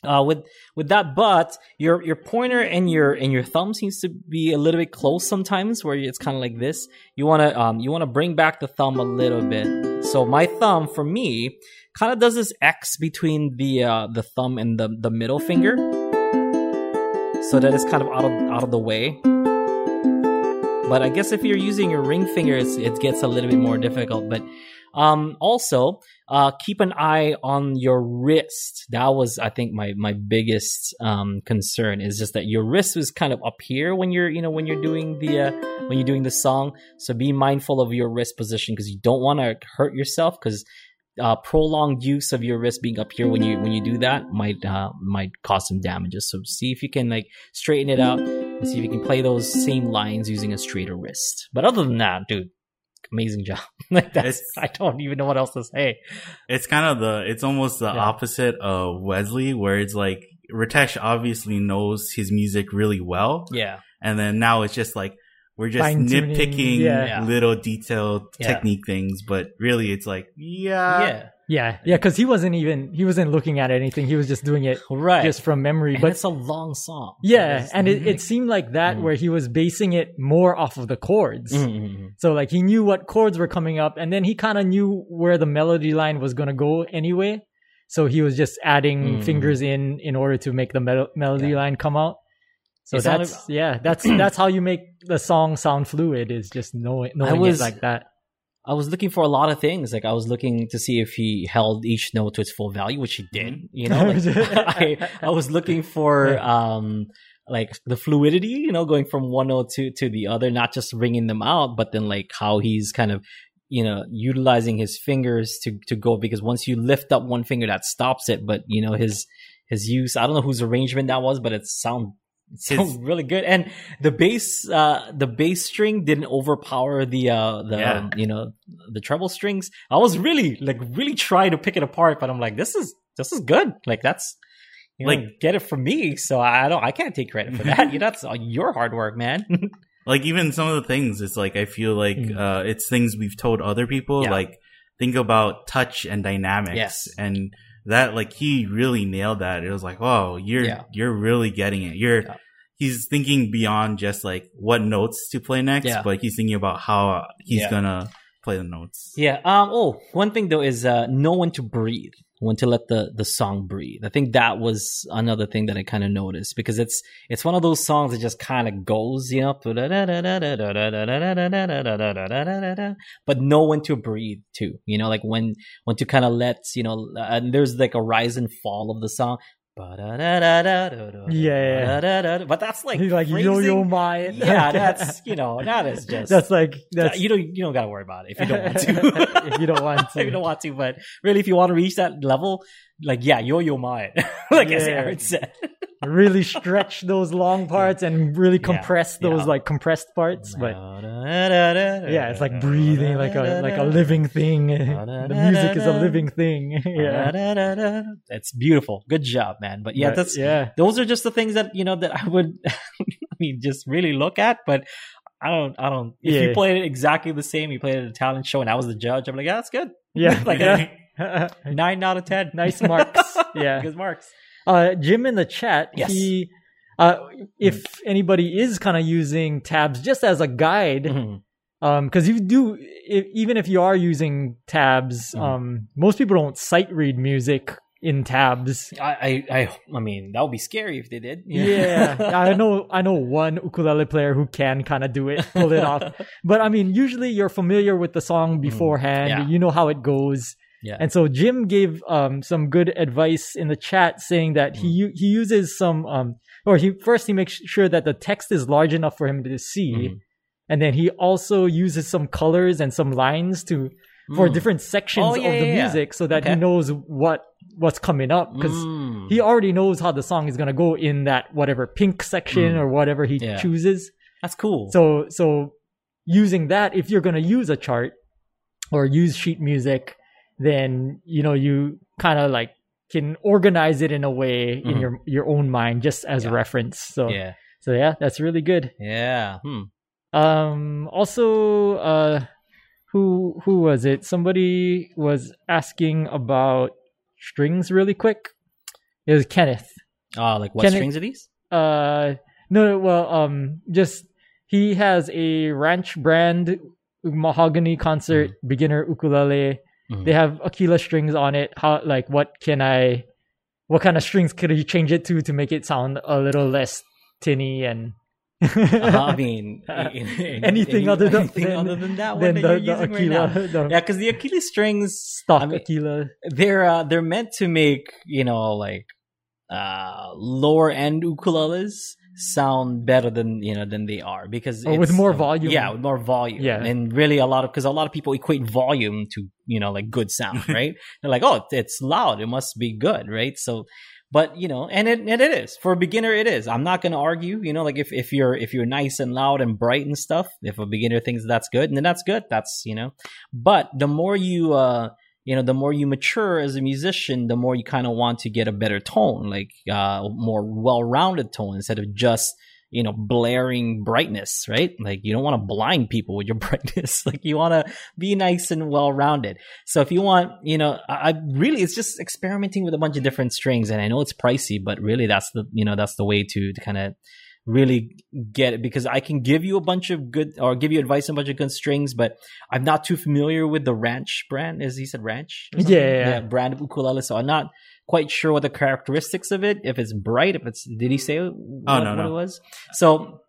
uh, with with that, but your your pointer and your and your thumb seems to be a little bit close sometimes, where it's kind of like this. You wanna um you wanna bring back the thumb a little bit. So my thumb for me kind of does this X between the uh, the thumb and the the middle finger, so that it's kind of out of out of the way. But I guess if you're using your ring finger, it gets a little bit more difficult. But um, also, uh, keep an eye on your wrist. That was, I think, my my biggest um, concern is just that your wrist was kind of up here when you're, you know, when you're doing the uh, when you're doing the song. So be mindful of your wrist position because you don't want to hurt yourself because. Uh, prolonged use of your wrist being up here when you when you do that might uh, might cause some damages. So see if you can like straighten it out and see if you can play those same lines using a straighter wrist. But other than that, dude, amazing job. like that's It's- I don't even know what else to say. it's kind of the, it's almost the Yeah. opposite of Wesley, where it's like, Ritesh obviously knows his music really well. Yeah. And then now it's just like, we're just nitpicking yeah. Little detailed Yeah. technique things, but really it's like, yeah. yeah. Yeah. Yeah, because he wasn't even he wasn't looking at anything. He was just doing it Right. just from memory. and but it's a long song. yeah, It's- and it, it seemed like that Mhm. where he was basing it more off of the chords. Mhm, mhm. So like he knew what chords were coming up, and then he kind of knew where the melody line was gonna go anyway. So he was just adding Mm. fingers in in order to make the mel- melody Yeah. line come out. So It sounded- that's yeah, that's that's how you make the song sound fluid is just knowing knowing was- it like that. I was looking for a lot of things. Like I was looking to see if he held each note to its full value, which he did. Mm-hmm. You know, like, I I was looking for um like the fluidity, you know, going from one note to to the other, not just ringing them out, but then like how he's kind of you know utilizing his fingers to to go because once you lift up one finger that stops it but you know his his use i don't know whose arrangement that was but it sound His- really good and the bass uh the bass string didn't overpower the uh the Yeah. um, you know the treble strings i was really like really trying to pick it apart but i'm like this is this is good like that's you know, Like- get it from me so i don't i can't take credit for that you know that's all your hard work man Like even some of the things, it's like, I feel like, Mm. uh, it's things we've told other people, Yeah. like, think about touch and dynamics. Yes. And that, like, he really nailed that. It was like, oh, you're, Yeah. you're really getting it. You're, Yeah. he's thinking beyond just like what notes to play next, Yeah. but he's thinking about how he's gonna play the notes. Yeah. Um. Oh, one thing though is uh, know when to breathe. when to let the the song breathe. I think that was another thing that I kind of noticed because it's it's one of those songs that just kind of goes, you know, but know when to breathe too. You know, like when when to kind of let you know, and there's like a rise and fall of the song. Yeah. but that's like He's like yo yo it. Yeah, that's you know that is just that's like that's you don't you don't gotta worry about it if you don't want to. if you don't want to. if you don't want to, but really, if you want to reach that level, like yeah, yo yo ma, like as Aaron said. really stretch those long parts and really Yeah, compress those yeah. like compressed parts. But yeah, yeah, it's like breathing like a like a living thing. the music is a living thing. yeah. It's beautiful. Good job, man. But yeah, But, that's yeah. those are just the things that you know that I would, I mean, just really look at. But I don't, I don't. If Yeah. you played it exactly the same, you played it at a talent show, and I was the judge, I'm like, yeah, that's good. Yeah. Like yeah. Nine out of ten. Nice marks. Yeah. good marks. Uh, Jim in the chat, Yes. he, uh, if anybody is kind of using tabs just as a guide, Mhm. um, because you do, if, even if you are using tabs, Mhm. um, most people don't sight read music in tabs. I, I, I, I mean, that would be scary if they did. Yeah, I know. I know one ukulele player who can kind of do it, pull it off. But I mean, usually you're familiar with the song beforehand. Mm, yeah. You know how it goes. Yeah. And so Jim gave um, some good advice in the chat, saying that he Mm. u- he uses some um, or he first he makes sure that the text is large enough for him to see, Mhm. and then he also uses some colors and some lines to for Mm. different sections Oh, yeah, of the yeah, music, so that he knows what what's coming up because Mm. he already knows how the song is gonna go in that whatever pink section Mm. or whatever he Yeah. chooses. That's cool. So so using that, if you're gonna use a chart or use sheet music, then you know you kind of like can organize it in a way in Mhm. your your own mind just as Yeah. reference. So yeah. so yeah, that's really good. Yeah. Hmm. Um also uh who who was it? Somebody was asking about strings really quick. It was Kenneth. Oh, like what it- strings are these? Uh, no, no, well, um, just he has a Ranch brand mahogany concert beginner ukulele. They have Aquila strings on it. How, like, what can I, what kind of strings could you change it to to make it sound a little less tinny and Uh, I mean, anything other than anything than, other than that one the, that the you're using Aquila, right now. the Yeah, because the Achilles strings, stock I mean, Aquila. they're uh, they're meant to make you know like uh lower end ukuleles sound better than you know than they are because Or with more um, volume. Yeah, with more volume. Yeah. and really a lot of because a lot of people equate volume to you know like good sound, right? They're like, oh, it's loud, it must be good, right? So. But you know, and it and it is for a beginner. It is. I'm not going to argue. You know, like if, if you're if you're nice and loud and bright and stuff, if a beginner thinks that's good, then that's good. That's you know. But the more you uh you know, the more you mature as a musician, the more you kind of want to get a better tone, like uh, more well-rounded tone instead of just you know blaring brightness, right? Like you don't want to blind people with your brightness. like you want to be nice and well-rounded. So if you want, you know, I, I really it's just experimenting with a bunch of different strings, and I know it's pricey, but really that's the you know that's the way to to kind of really get it because I can give you a bunch of good or give you advice on a bunch of good strings, but I'm not too familiar with the Ranch brand. As he said, Ranch. Yeah, yeah, yeah. brand of ukulele. So I'm not quite sure what the characteristics of it. If it's bright, if it's did he say what, Oh, no, what no. it was? So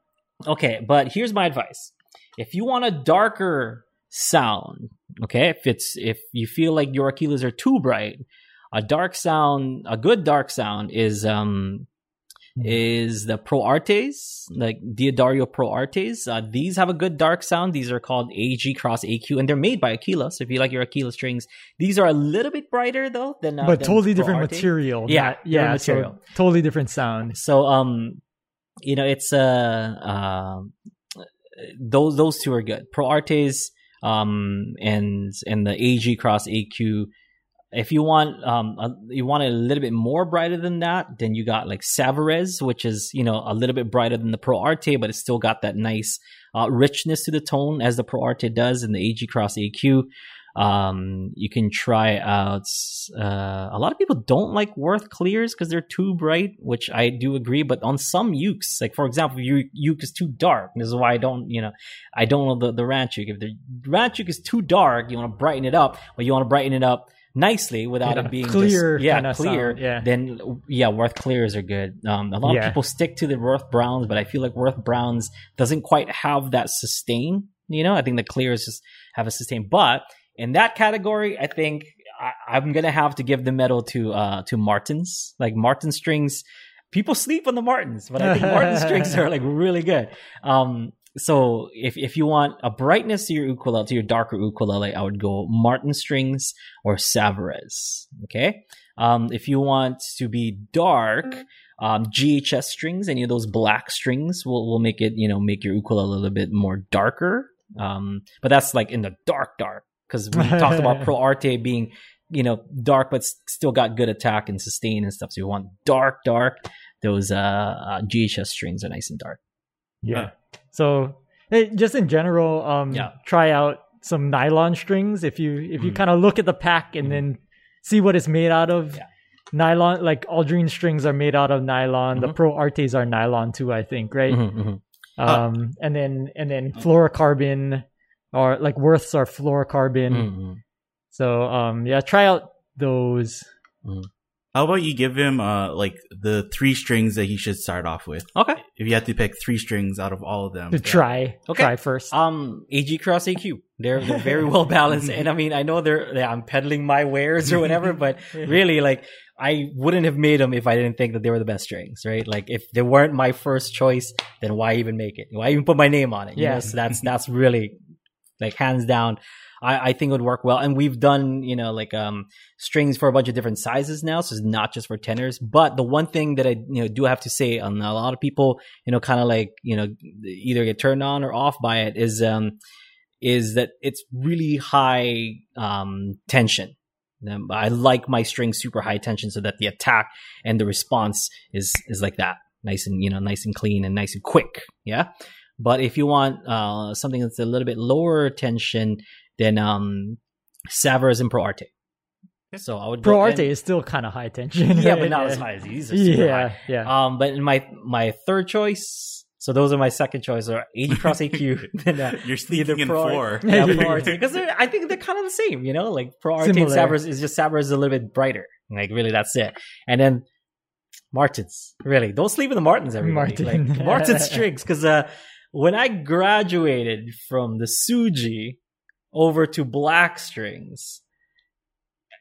okay, but here's my advice: if you want a darker sound, okay, if it's if you feel like your Aquilas are too bright, a dark sound, a good dark sound is um is the Pro Artes, like D'Addario Pro Artes. Uh, these have a good dark sound. These are called AG Cross AQ, and they're made by Aquila. So if you like your Aquila strings, these are a little bit brighter though than uh, but than totally Pro different Arte. material. Yeah, not- yeah, different so material. totally different sound. So um, you know, it's uh, um, those those two are good. Pro Artes um and and the AG Cross AQ. If you want um a, you want it a little bit more brighter than that, then you got like Savarez, which is you know a little bit brighter than the Pro Arte, but it's still got that nice uh, richness to the tone as the Pro Arte does in the AG Cross AQ. Um, you can try out. Uh, a lot of people don't like Worth clears because they're too bright, which I do agree. But on some ukes, like for example, uke is too dark, this is why I don't, you know, I don't know the the ranch uke. If the ranch uke is too dark, you want to brighten it up, but you want to brighten it up nicely without Yeah, it being clear just, yeah clear sound, yeah. then yeah worth clears are good um, a lot Yeah. of people stick to the worth browns but i feel like worth browns doesn't quite have that sustain you know i think the clears just have a sustain but in that category i think I, i'm gonna have to give the medal to uh to martins like martin strings people sleep on the martins but i think martin strings are like really good um so if if you want a brightness to your ukulele, to your darker ukulele, I would go Martin strings or Savarez. Okay. Um, if you want to be dark, um, GHS strings, any of those black strings will will make it you know make your ukulele a little bit more darker. Um, but that's like in the dark dark because we talked about Pro Arte being you know dark but still got good attack and sustain and stuff. So you want dark dark. Those uh, uh GHS strings are nice and dark. Yeah. So hey, just in general, um, Yeah. try out some nylon strings. If you if you Mm. kind of look at the pack and Mm. then see what it's made out of. Yeah. Nylon, like Aldrine strings are made out of nylon. The Mhm. Pro Artes are nylon too, I think, right? Mhm, mhm. Um, and then and then fluorocarbon or like Worths are fluorocarbon. Mhm. So um, yeah, try out those. How about you give him uh like the three strings that he should start off with? Okay. If you had to pick three strings out of all of them, To try, Okay. try first. Um, AG Cross AQ. They're, they're very well balanced, and I mean, I know they're, they I'm peddling my wares or whatever, but really, like, I wouldn't have made them if I didn't think that they were the best strings, right? Like, if they weren't my first choice, then why even make it? Why even put my name on it? Yes, Yeah. know, so that's that's really like hands down. I, I think it would work well, and we've done you know like um strings for a bunch of different sizes now, so it's not just for tenors. But the one thing that I you know do have to say, on a lot of people you know kind of like you know either get turned on or off by it is um is that it's really high um tension. Um, I like my strings super high tension so that the attack and the response is is like that, nice and you know nice and clean and nice and quick. Yeah. But if you want uh, something that's a little bit lower tension, then um, Savarez and Pro Arte. So I would Pro go- Arte and- is still kind of high tension. yeah, but not as high as these. Are super Yeah, high. yeah. Um, but in my my third choice, so those are my second choice are AG Cross AQ. then, uh, You're sneaking in Pro- four. yeah, Pro Arte because I think they're kind of the same. You know, like Pro Arte and Similar. Is just Savarez is a little bit brighter. Like really, that's it. And then Martins, really, don't sleep in the Martins. Everybody, Martin. like Martin strings, because uh, when I graduated from the Suji over to black strings.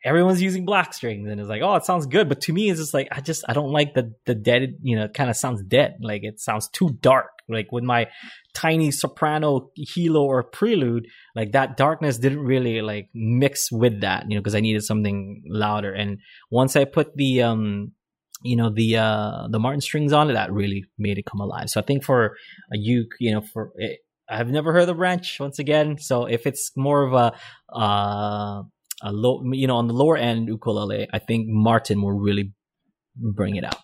Everyone's using black strings, and it's like, oh, it sounds good. But to me, it's just like I just I don't like the the dead. You know, kind of sounds dead. Like it sounds too dark. Like with my tiny soprano hilo or prelude, like that darkness didn't really like mix with that, you know, because I needed something louder. And once I put the um you know the uh the Martin strings on it, that really made it come alive. So I think for a uke, you know, for it, I've never heard of wrench once again. So if it's more of a uh a low, you know, on the lower end ukulele, I think Martin will really bring it out.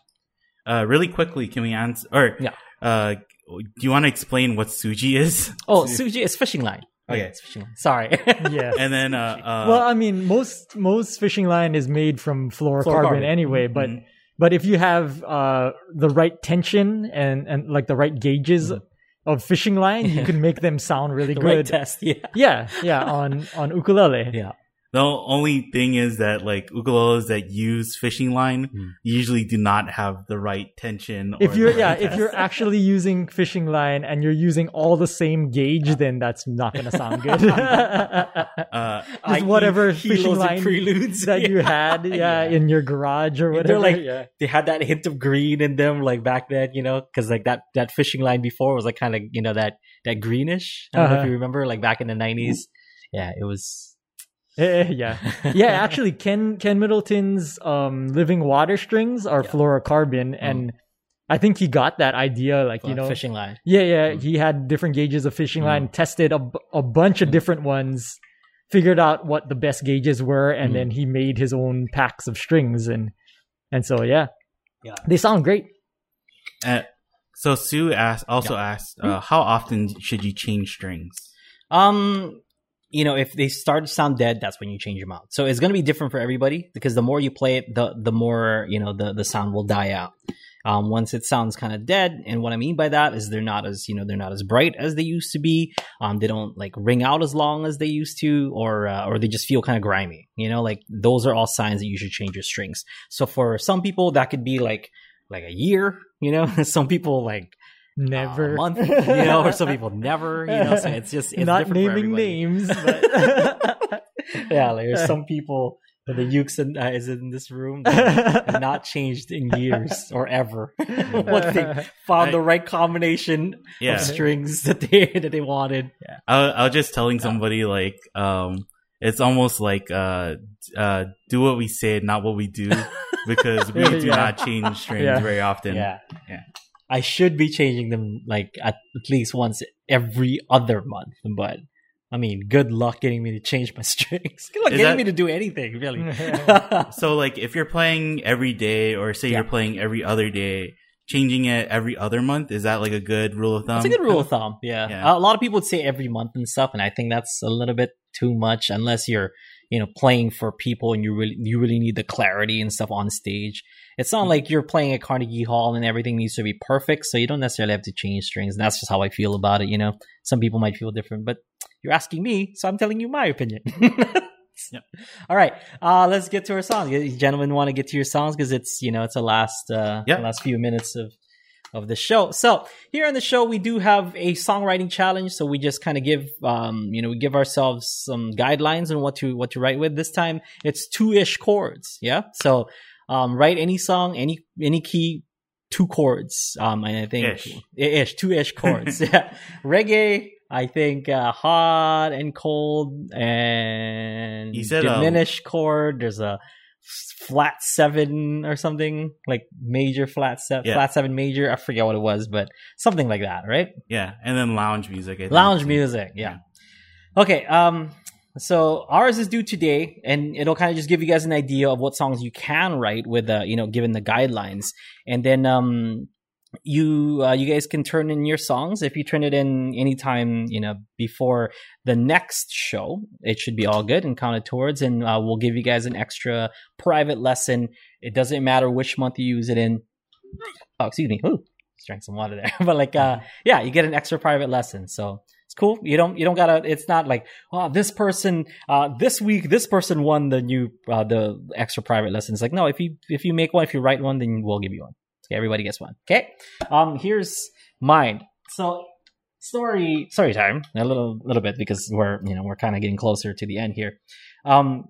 Uh, really quickly, can we answer? Or Yeah. uh, do you want to explain what Suji is? Oh, Suji is fishing line. Okay. it's fishing line. Sorry. yeah. And then uh, uh well, I mean, most most fishing line is made from fluorocarbon, Fluorocarbon. anyway. But Mhm. but if you have uh, the right tension and and like the right gauges of fishing line, you can make them sound really good. test. Yeah. yeah, yeah, on on ukulele. Yeah. The only thing is that like ukuleles that use fishing line Hmm. usually do not have the right tension. If you're yeah, right if you're actually using fishing line and you're using all the same gauge, then that's not gonna sound good. uh, Just whatever fishing line preludes that you had, yeah, in your garage or whatever. They're like yeah. they had that hint of green in them, like back then, you know, because like that that fishing line before was like kind of you know that that greenish. I don't know if Uh-huh. you remember, like back in the nineties. Yeah, it was. Eh, yeah. yeah, actually, Ken Ken Middleton's um, living water strings are Yeah. fluorocarbon, and I think he got that idea, like you know, fishing line. yeah, yeah. Mm. He had different gauges of fishing Mm. line, tested a, a bunch of different ones, figured out what the best gauges were, and Mm. then he made his own packs of strings, and and so yeah, Yeah. they sound great. uh, so Sue asked also asked uh, how often should you change strings? Um, you know, if they start to sound dead, that's when you change them out. So it's going to be different for everybody because the more you play it, the the more you know the the sound will die out. Um, once it sounds kind of dead, and what I mean by that is they're not as you know they're not as bright as they used to be. Um, they don't like ring out as long as they used to, or uh, or they just feel kind of grimy. You know, like those are all signs that you should change your strings. So for some people, that could be like like a year. You know, some people like Never. a month, you know, or some people never, you know. So it's just it's not different naming names, but yeah, like there's some people that the Ukes in, uh, is in this room that have not changed in years or ever. Once they found I- the right combination Yeah. of strings that they that they wanted. I, I was just telling somebody like, um, it's almost like, uh, uh, do what we say, not what we do, because we do not change strings Yeah. very often. Yeah, Yeah. I should be changing them like at, at least once every other month, but. I mean, good luck getting me to change my strings. Good luck Is getting that- me to do anything, really. So like, if you're playing every day, or say Yeah. you're playing every other day, changing it every other month, is that like a good rule of thumb? That's a good rule of thumb. Yeah. Yeah. A lot of people would say every month and stuff, and I think that's a little bit too much unless you're, you know, playing for people and you really you really need the clarity and stuff on stage. It's not like you're playing at Carnegie Hall and everything needs to be perfect, so you don't necessarily have to change strings. And that's just how I feel about it, you know. Some people might feel different, but you're asking me, so I'm telling you my opinion. Yep. All right, uh, let's get to our songs. You gentlemen want to get to your songs because it's you know it's the last uh, Yep. the last few minutes of of the show. So here on the show, we do have a songwriting challenge. So we just kind of give, um, you know, we give ourselves some guidelines on what to, what to write with. This time it's two ish chords. Yeah. So, um, write any song, any, any key, two chords. Um, and I think Ish. ish, two ish chords. yeah. Reggae. I think, uh, hot and cold and um, diminished chord. There's a, flat seven or something like major flat seven Yeah. flat seven major i forget what it was but something like that right Yeah, and then lounge music. I think. lounge music yeah okay um so ours is due today and it'll kind of just give you guys an idea of what songs you can write with uh you know given the guidelines and then um you uh, you guys can turn in your songs. If you turn it in anytime you know before the next show it should be all good and counted towards. And uh, we'll give you guys an extra private lesson. It doesn't matter which month you use it in. Oh excuse me. Ooh, just drank some water there. But like uh yeah. you get an extra private lesson. So it's cool. You don't you don't gotta it's not like oh this person uh this week this person won the new uh the extra private lesson. It's like no if you if you make one if you write one then we'll give you one okay everybody gets one. Okay um here's mine. So story story time. A little little bit because we're you know we're kind of getting closer to the end here. Um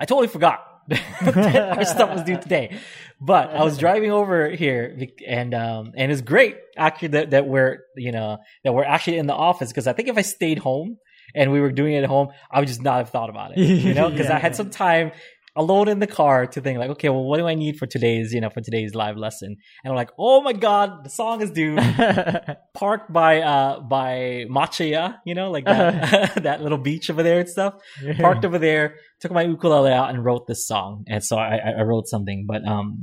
i totally forgot our stuff was due today but i was driving over here and um and it's great actually that, that we're you know that we're actually in the office because i think if i stayed home and we were doing it at home i would just not have thought about it you know because i had some time alone in the car to think like okay well what do i need for today's you know for today's live lesson and i'm like oh my god the song is due parked by uh by Machaya, you know, like that that little beach over there and stuff. Parked over there, took my ukulele out and wrote this song. And so I, I I wrote something, but um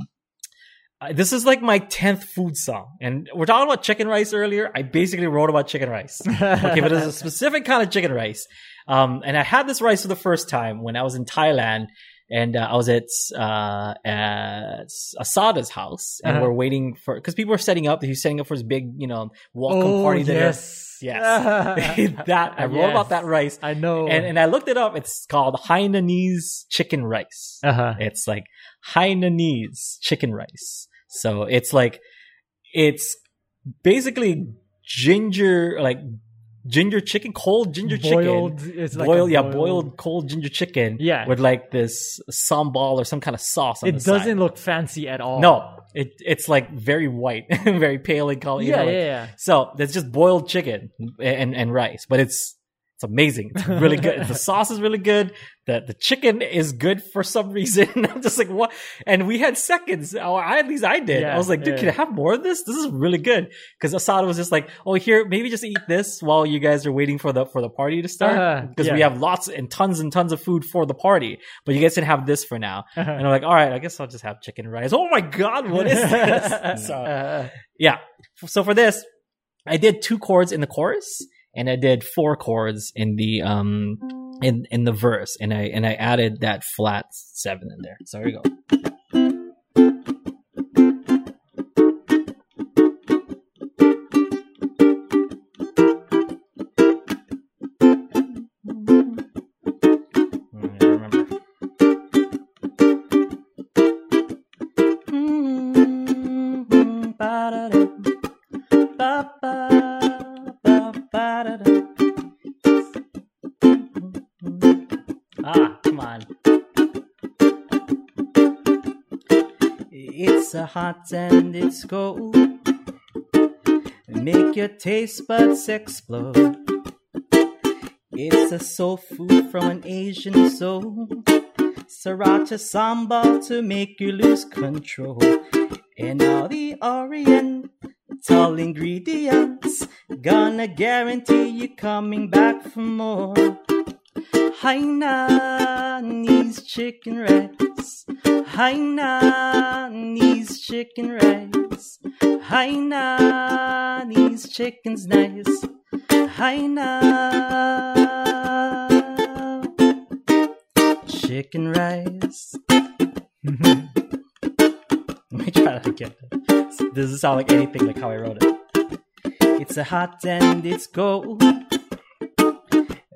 this is like my 10th food song. And we're talking about chicken rice earlier. I basically wrote about chicken rice. Okay, but it's a specific kind of chicken rice. Um, and I had this rice for the first time when I was in Thailand and uh, I was at uh, at Asada's house and Uh-huh. we're waiting for because people were setting up. He was setting up for his big, you know, welcome oh, party dinner. yes. Yes, that I wrote Yes. about that rice, I know. and and I looked it up. It's called Hainanese chicken rice. uh-huh. It's like Hainanese chicken rice. So it's like it's basically ginger, like ginger chicken, cold ginger boiled. chicken. It's like boiled, yeah, boiled cold ginger chicken. Yeah. with like this sambal or some kind of sauce. On It doesn't look fancy at all. No, it it's like very white, very pale in color. Yeah, know, like- yeah, yeah. so that's just boiled chicken and and rice, but it's it's amazing. It's really good. the sauce is really good. The the chicken is good for some reason. I'm just like what? And we had seconds. Or I, at least I did. Yeah, I was like, dude, yeah. can I have more of this? This is really good. Because Asada was just like, oh, here, maybe just eat this while you guys are waiting for the for the party to start. Uh-huh, Because we have lots and tons and tons of food for the party, but you guys can have this for now. Uh-huh. And I'm like, all right, I guess I'll just have chicken rice. Oh my god, what is this? so Uh, yeah. So for this, I did two chords in the chorus and I did four chords in the um in in the verse and I and I added that flat seven in there. So here we go. Hot and it's cold. Make your taste buds explode. It's a soul food from an Asian soul. Sriracha sambal to make you lose control. And all the oriental ingredients gonna guarantee you coming back for more. Hainanese chicken rice. Hainanese chicken rice. Hainanese chicken's nice. Hainan chicken rice. Let me try that again. This doesn't sound like anything like how I wrote it. It's a hot and it's cold.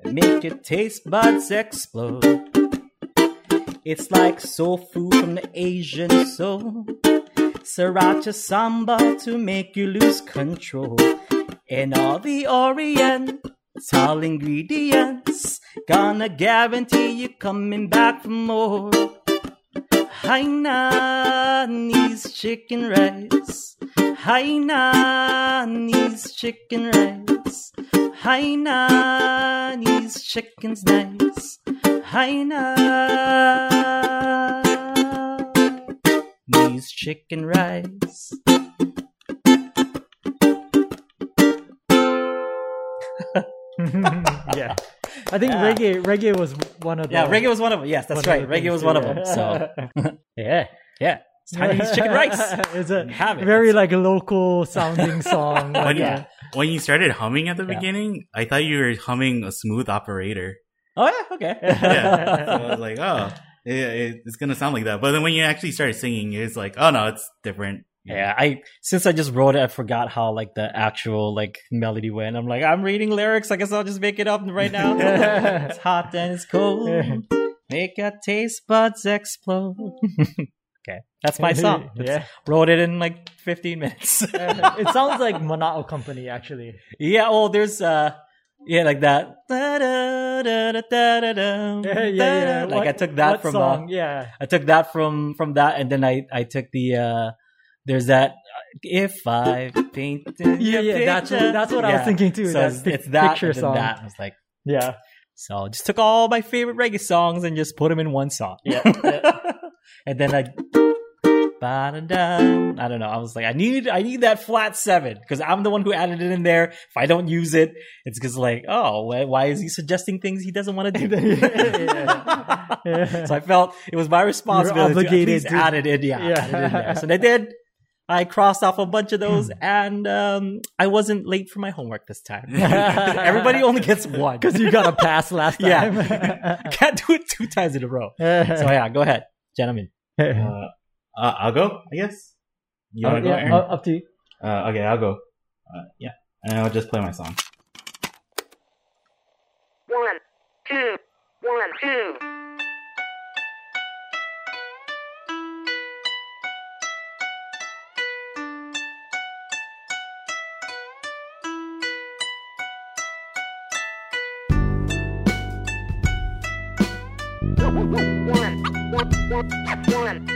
Make your taste buds explode. It's like soul food from the Asian soul. Sriracha samba to make you lose control. And all the oriental ingredients gonna guarantee you coming back for more. Hainanese chicken rice. Hainanese chicken rice. Hainanese chicken's nice. Hainanese chicken rice. yeah. I think Yeah. reggae reggae was one of them. Yeah, reggae was one of them. Yes, that's right. Reggae was too, one of them. So, yeah, yeah. It's Chinese chicken rice. it's a Have it. very like a local sounding song. When, yeah. you, when you started humming at the Yeah. beginning, I thought you were humming a smooth operator. Oh yeah, okay. Yeah. so I was like, oh, it, it- it's gonna sound like that. But then when you actually started singing, it's like, oh no, it's different. Yeah, I since I just wrote it, I forgot how like the actual like melody went. I'm like, I'm reading lyrics. I guess I'll just make it up right now. it's hot and it's cold. Make your taste buds explode. okay, that's my song. yeah. Wrote it in like 15 minutes. it sounds like Mana'o Company actually. yeah. Oh, there's uh, yeah, like that. Yeah, yeah, yeah. Like What- I took that from song? Uh, yeah. I took that from from that, and then I I took the uh, there's that if I painted Yeah, yeah, that's picture. that's what I was thinking too, So it's, it's that picture song. that. I was like, Yeah. so just took all my favorite reggae songs and just put them in one song. Yeah, yeah. and then I. Ba-da-da. I don't know. I was like, I need, I need that flat seven because I'm the one who added it in there. If I don't use it, it's because like, oh, why, why is he suggesting things he doesn't want to do? Yeah. so I felt it was my responsibility to obligated at least to- add it in. Yeah, Yeah. it in there. So I did. I crossed off a bunch of those, and um, I wasn't late for my homework this time. Everybody only gets one. Because you got a pass last Yeah. time. Can't do it two times in a row. So yeah, go ahead, gentlemen. Uh, uh, I'll go, I guess. You want to go, yeah, Aaron? up up to you. Uh, okay, I'll go. Uh, yeah, and I'll just play my song. One, two, one, two. One, one, one, one.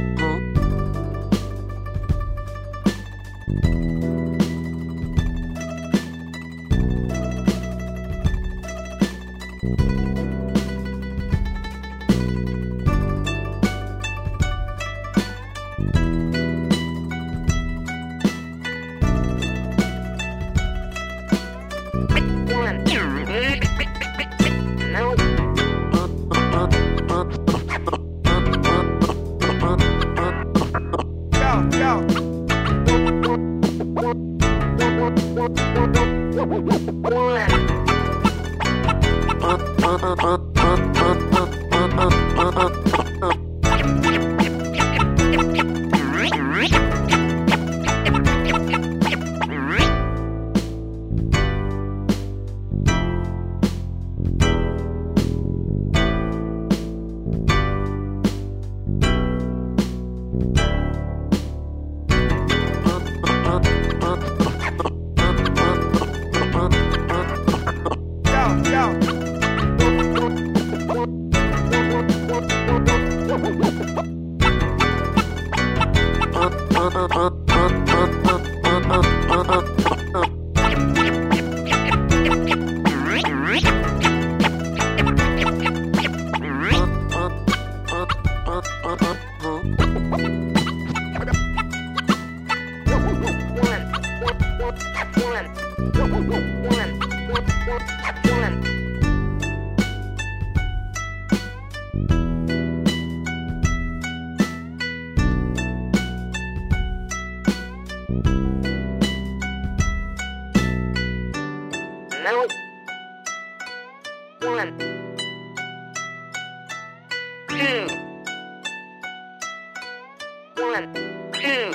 One. Two.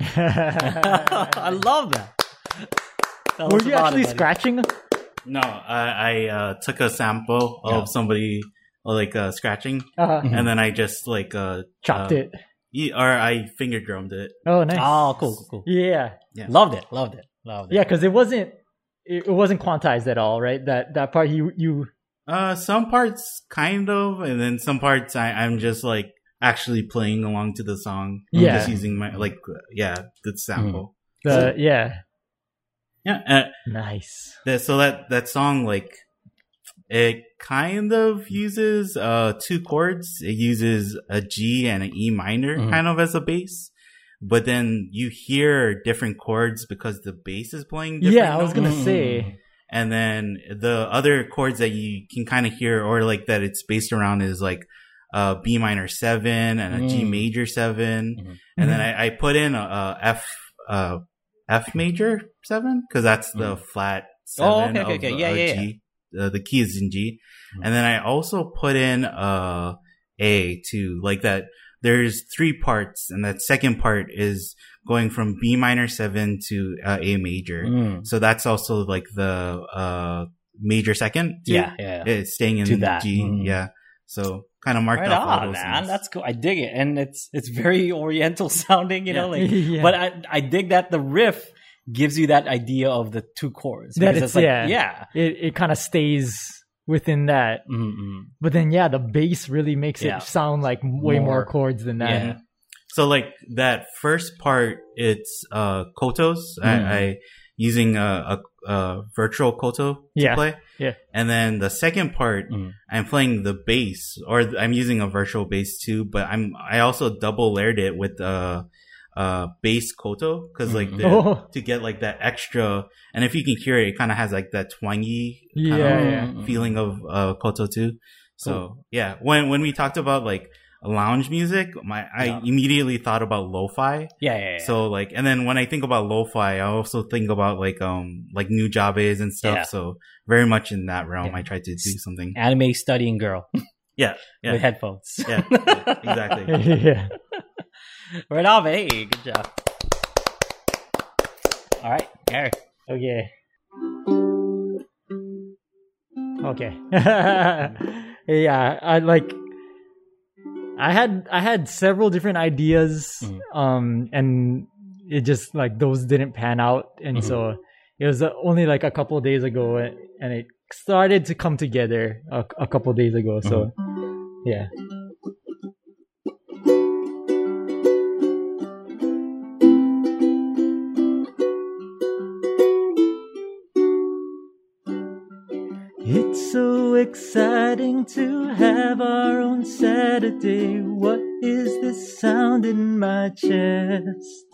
I love that. Tell Were you actually it, scratching? No, I, I uh, took a sample of Yeah. somebody like uh, scratching, Uh, and then I just like uh, chopped uh, it. ye- or I finger drummed it. Oh, nice. Oh, cool, cool, cool. Yeah, Yeah. Loved it, loved it, loved it. yeah, because it wasn't it, it wasn't quantized at all, right? That that part you you Uh, some parts kind of, and then some parts I, I'm just like actually playing along to the song. Yeah. just using my like uh, yeah the sample. the yeah Yeah, uh, nice. that, so that that song like it kind of uses uh two chords. It uses a G and an E minor Mhm. kind of as a bass. But then you hear different chords because the bass is playing different Yeah, I was gonna notes. say and then the other chords that you can kind of hear or like that it's based around is like a B minor seven and a G Mm. major 7 Mhm. and then I, I put in a, a F uh F major seven because that's the flat seven Oh, okay, okay, of, okay. Yeah, uh, yeah, G. Uh, the key is in G, Mhm. and then I also put in uh A too, like that. There's three parts, and that second part is going from B minor seven to uh, A major. Mm. So that's also like the uh major second. too. Yeah, yeah. It's staying in To that. G. Mhm. Yeah. So kind of marked Right off all on, those man. things. That's cool. I dig it, and it's it's very Oriental sounding, you know. Like, Yeah. but I I dig that the riff gives you that idea of the two chords. That because it's- like, yeah. yeah. it it kind of stays within that. Mm-mm. But then yeah, the bass really makes Yeah. it sound like way more, More. chords than that. Yeah. So like that first part, it's uh kotos. Mm. I, I using a, a, a virtual koto to Yeah, play. yeah. And then the second part, Mm. I'm playing the bass, or I'm using a virtual bass too. But I'm I also double layered it with uh uh bass koto because like Mhm. the, Oh. to get like that extra. And if you can hear it, it kind of has like that twangy Yeah, of yeah. Feeling of uh koto too. So yeah, when when we talked about like lounge music, my I Yeah. immediately thought about lo-fi. Yeah, yeah, yeah. So like, and then when I think about lo-fi, I also think about like um like Nujabes and stuff. Yeah. So very much in that realm, Yeah. I tried to do something. anime studying girl Yeah, yeah, with headphones. yeah, yeah, exactly. yeah. right on, man. Hey, good job. All right, Gary. Okay. Okay. yeah, I like I had I had several different ideas Mhm. um and it just like those didn't pan out and Mhm. so it was uh, only like a couple days ago and it started to come together a, a couple days ago so yeah so exciting to have our own Saturday. What is this sound in my chest?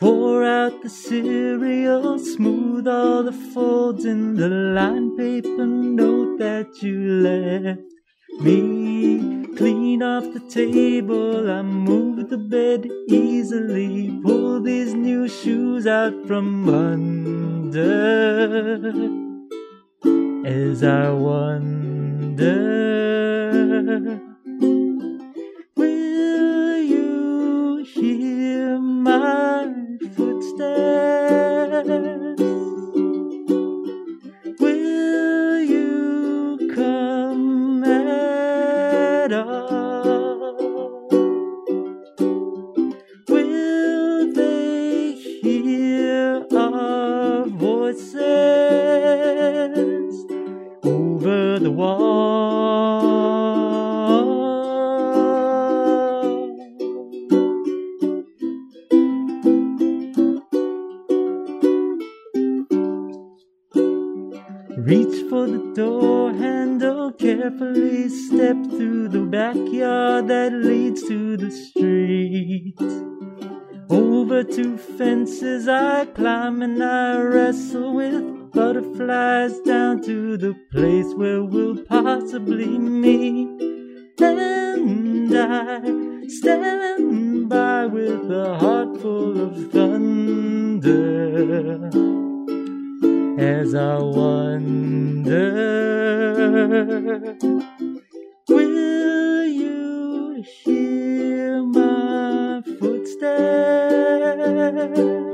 Pour out the cereal, smooth all the folds in the line paper note that you left me. Clean off the table, I move the bed easily. Pull these new shoes out from under as I wonder, will you hear my footsteps? That leads to the street. Over two fences I climb and I wrestle with butterflies down to the place where we'll possibly meet. And I stand by with a heart full of thunder as I wonder, footsteps?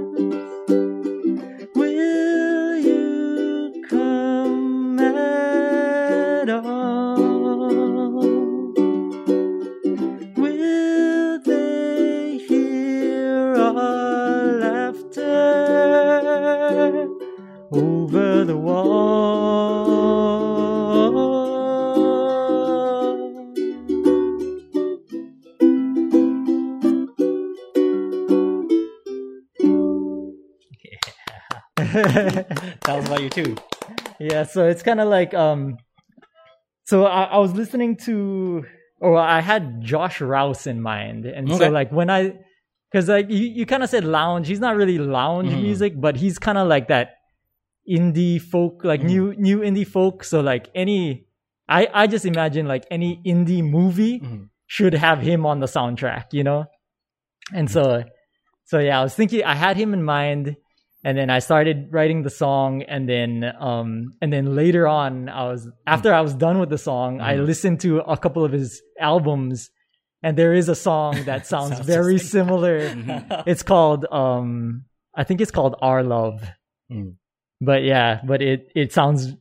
About your tune. yeah, so it's kind of like um, so I, I was listening to, or I had Josh Rouse in mind, and Okay. so like when I, because like you, you kind of said lounge, he's not really lounge Mhm. music, but he's kind of like that indie folk, like Mhm. new new indie folk. So like any, I I just imagine like any indie movie Mhm. should have him on the soundtrack, you know? And so, so yeah, I was thinking, I had him in mind and then I started writing the song and then, um, and then later on, I was, after I was done with the song, I Mhm. listened to a couple of his albums and there is a song that sounds, Sounds very similar. it's called, um, I think it's called Our Love. Mm. But yeah, but it, it sounds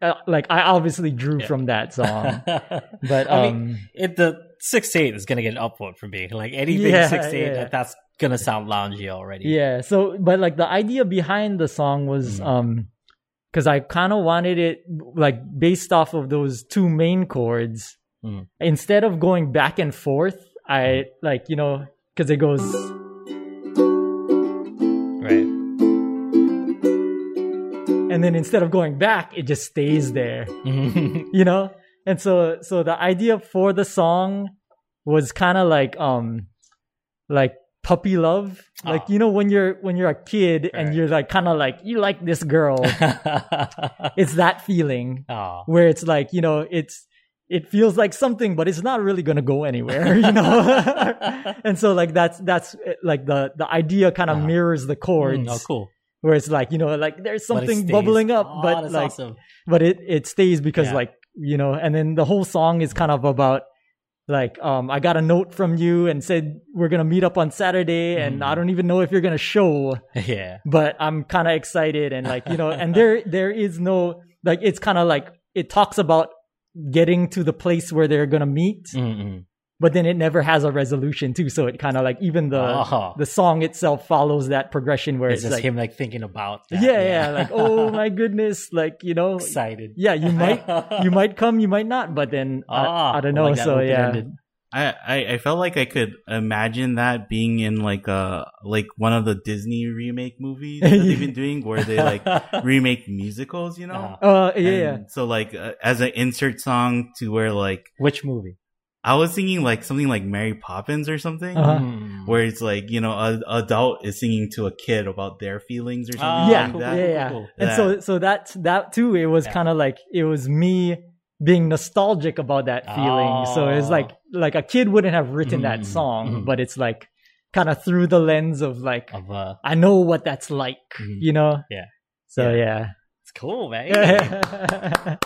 uh, like I obviously drew Yeah. from that song. But, I um, mean, it, the six eight is gonna get an upvote from me. Like anything Yeah, six eight, yeah. that's gonna sound loungy already. Yeah. So, but like the idea behind the song was, Mhm. um, because I kind of wanted it like based off of those two main chords. Mhm. Instead of going back and forth, I like you know because it goes Right. and then instead of going back, it just stays there. You know and so so the idea for the song was kind of like um like puppy love like Oh. you know when you're when you're a kid and you're like kind of like you like this girl it's that feeling oh. where it's like you know it's it feels like something but it's not really gonna go anywhere you know and so like that's that's like the the idea kind of Uh-huh. mirrors the chords Mm, oh, cool. where it's like you know like there's something bubbling up Oh, but like awesome. but it it stays because Yeah. like you know and then the whole song is kind of about like um i got a note from you and said we're gonna meet up on saturday and Mhm. i don't even know if you're gonna show yeah. but i'm kind of excited and like you know and there there is no like it's kind of like it talks about getting to the place where they're gonna meet Mm-mm. But then it never has a resolution too so it kind of like even the Oh. the song itself follows that progression where It's it's, just like him like thinking about. That. yeah, yeah like oh my goodness like you know excited. yeah you might you might come, you might not, but then Ah, I, I don't know. like so yeah, open-ended. I, I I felt like I could imagine that being in like a like one of the Disney remake movies that they've been doing, where they like remake musicals, you know. Uh-huh. uh, yeah, yeah. So like uh, as an insert song to where like Which movie? I was thinking like something like Mary Poppins or something, Uh-huh. Mm. where it's like you know an adult is singing to a kid about their feelings or Oh, something yeah, like that. yeah, yeah. cool. And so, so that that too, it was Yeah. kind of like it was me being nostalgic about that feeling. So it's Oh. like like a kid wouldn't have written that Mhm, song, mhm. but it's like kind of through the lens of like Of uh, I know what that's like, Mhm. you know. Yeah. So yeah. it's cool, man.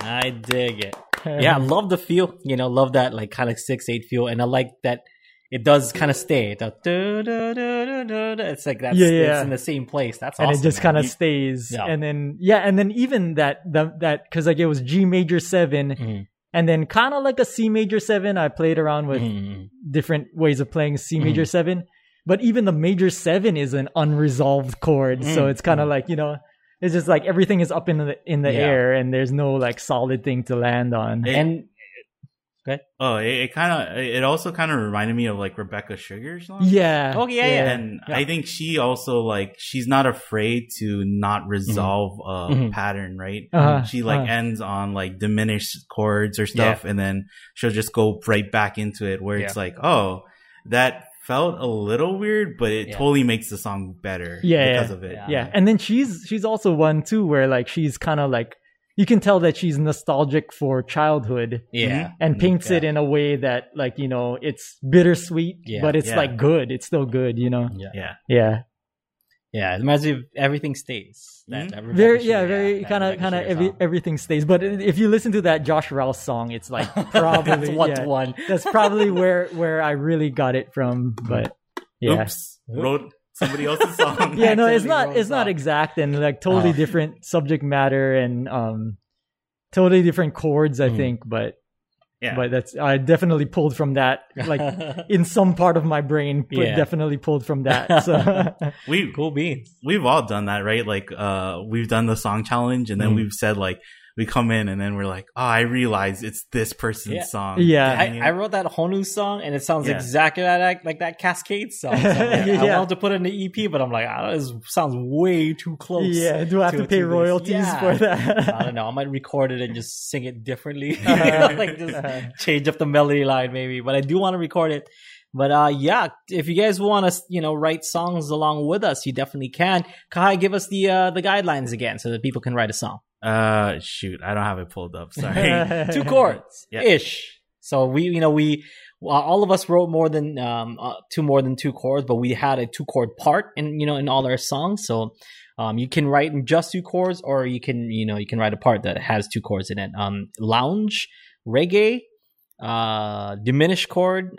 I dig it. Yeah, I love the feel. You know, love that like kind of six eight feel, and I like that it does kind of stay. The du- du- du- It's like that's Yeah, it's in the same place. That's and awesome. it just kind of stays Yeah. and then yeah and then even that the, that because like it was g major 7 Mhm. and then kind of like a c major 7 i played around with Mhm. different ways of playing c Mm-hmm. major 7 but even the major 7 is an unresolved chord so Mm, it's kind of mm. like you know it's just like everything is up in the in the Yeah. air and there's no like solid thing to land on It- and Oh, it, it kind of. It also kind of reminded me of like Rebecca Sugar's song. Yeah. Oh, yeah, yeah. And I think she also like she's not afraid to not resolve a Mhm. pattern, right? Uh-huh, She like uh-huh. ends on like diminished chords or stuff, and then she'll just go right back into it where it's like, oh, that felt a little weird, but it Yeah. totally makes the song better Yeah, because yeah. of it. Yeah. yeah and then she's she's also one too where like she's kind of like you can tell that she's nostalgic for childhood Yeah. Mm-hmm. and mm-hmm. paints it in a way that like you know it's bittersweet Yeah. but it's Yeah. like good it's still good you know Yeah. Yeah. Yeah Yeah. It reminds me of everything stays. That, Mhm. that Rebecca very yeah very kind of kind of Sugar every, song. everything stays but if you listen to that josh rouse song it's like probably That's one yeah, to one. that's probably where where i really got it from but yeah Oops, wrote somebody else's song. yeah no it's not wrote it's not exact and like totally Oh. different subject matter and um totally different chords i Mm. think but yeah. but that's i definitely pulled from that like in some part of my brain but Yeah. definitely pulled from that so we cool beans. we've all done that, right? Like, uh, we've done the song challenge, and then Mhm. we've said like we come in, and then we're like, oh, I realize it's this person's Yeah. song. Yeah. I, I wrote that Honu song, and it sounds Yeah. exactly like that, like that Cascade song. So I'm like, I wanted to put it in the EP, but I'm like, ah, this sounds way too close. yeah do i have to, to- pay to royalties Yeah. for that I don't know. I might record it and just sing it differently, Uh-huh. like just change up the melody line maybe. But I do want to record it. But uh, yeah, if you guys want to, you know, write songs along with us, you definitely can. Kai, give us the uh, the guidelines again so that people can write a song. Uh, shoot, I don't have it pulled up. Sorry. two chords Yeah. ish. So we, you know, we well, all of us wrote more than um uh, two more than two chords, but we had a two chord part in you know in all our songs. So um you can write in just two chords, or you can you know you can write a part that has two chords in it. Um, lounge, reggae, uh, diminished chord.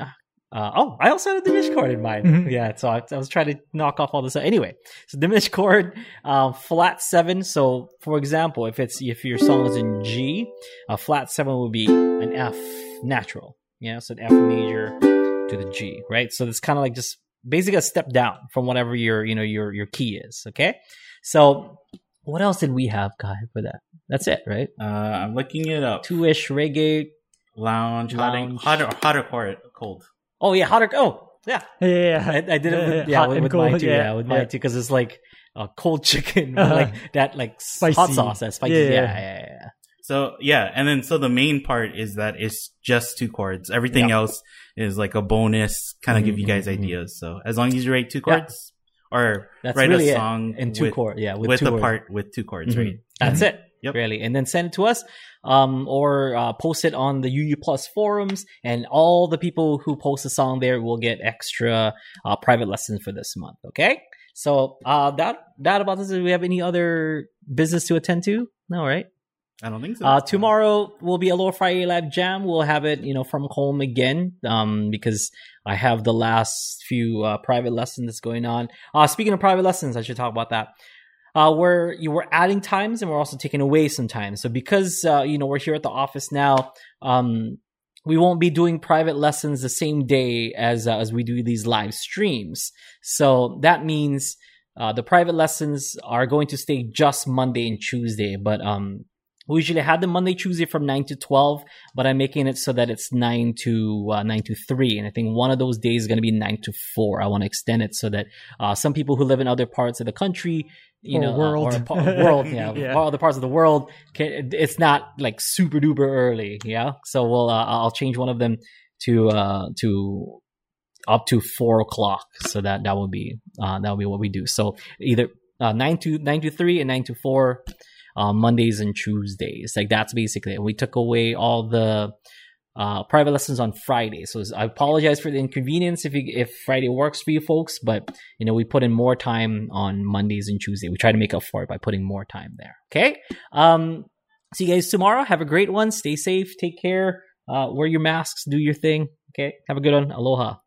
Uh, oh, I also had a diminished chord in mind. Mhm. Yeah, so I, I was trying to knock off all this. Anyway, so diminished chord, uh, flat seven. So, for example, if it's if your song is in G, a flat seven would be an F natural. Yeah, so an F major to the G, right? So it's kind of like just basically a step down from whatever your you know your your key is. Okay, so what else did we have, Kai, for that? That's it, right? uh, I'm looking it up. Two ish reggae. Lounge, hot and, Lounge. hotter, hotter, cold, cold. Oh yeah, hotter. Oh yeah, yeah, yeah. I, I did it. With, yeah, with, and with mine cold, too. yeah, Yeah, with my yeah. too, because it's like uh, cold chicken, Uh-huh. like that, like s- hot sauce, that spicy. Yeah, Yeah, yeah. yeah, yeah. yeah. So yeah, and then so the main part is that it's just two chords. Everything Yeah. else is like a bonus, kind of give you guys Mhm, mhm. ideas. So as long as you write two Yeah. chords, or That's write really a it. song in two chords. Yeah, with, with, two the words. part with two chords, Mhm. right? That's it. Yep. Really, and then send it to us, um, or uh, post it on the UU Plus forums, and all the people who post a song there will get extra uh, private lessons for this month. Okay, so uh, that that about this. Do we have any other business to attend to? No, right? I don't think so. Uh, tomorrow will be a Aloha Friday Live Jam. We'll have it, you know, from home again, um, because I have the last few uh, private lessons that's going on. Uh, speaking of private lessons, I should talk about that. Uh, we're you we're adding times and we're also taking away some times. So because uh, you know we're here at the office now, um, we won't be doing private lessons the same day as uh, as we do these live streams. So that means uh, the private lessons are going to stay just Monday and Tuesday, but um, we usually had them Monday, Tuesday from nine to twelve, but I'm making it so that it's nine to uh, nine to three, and I think one of those days is going to be nine to four. I want to extend it so that uh, some people who live in other parts of the country, you Or know, uh, world. or pa- world, yeah, Yeah. other parts of the world, can, it's not like super duper early, yeah. So we'll uh, I'll change one of them to uh to up to four o'clock, so that that will be uh that will be what we do. So either uh, nine to nine to three and nine to four uh, Mondays and Tuesdays. Like that's basically it. We took away all the uh, private lessons on Friday. So I apologize for the inconvenience if you, if Friday works for you folks, but you know we put in more time on Mondays and Tuesday. We try to make up for it by putting more time there. Okay. Um. See you guys tomorrow. Have a great one. Stay safe. Take care. Uh, wear your masks. Do your thing. Okay. Have a good one. Aloha.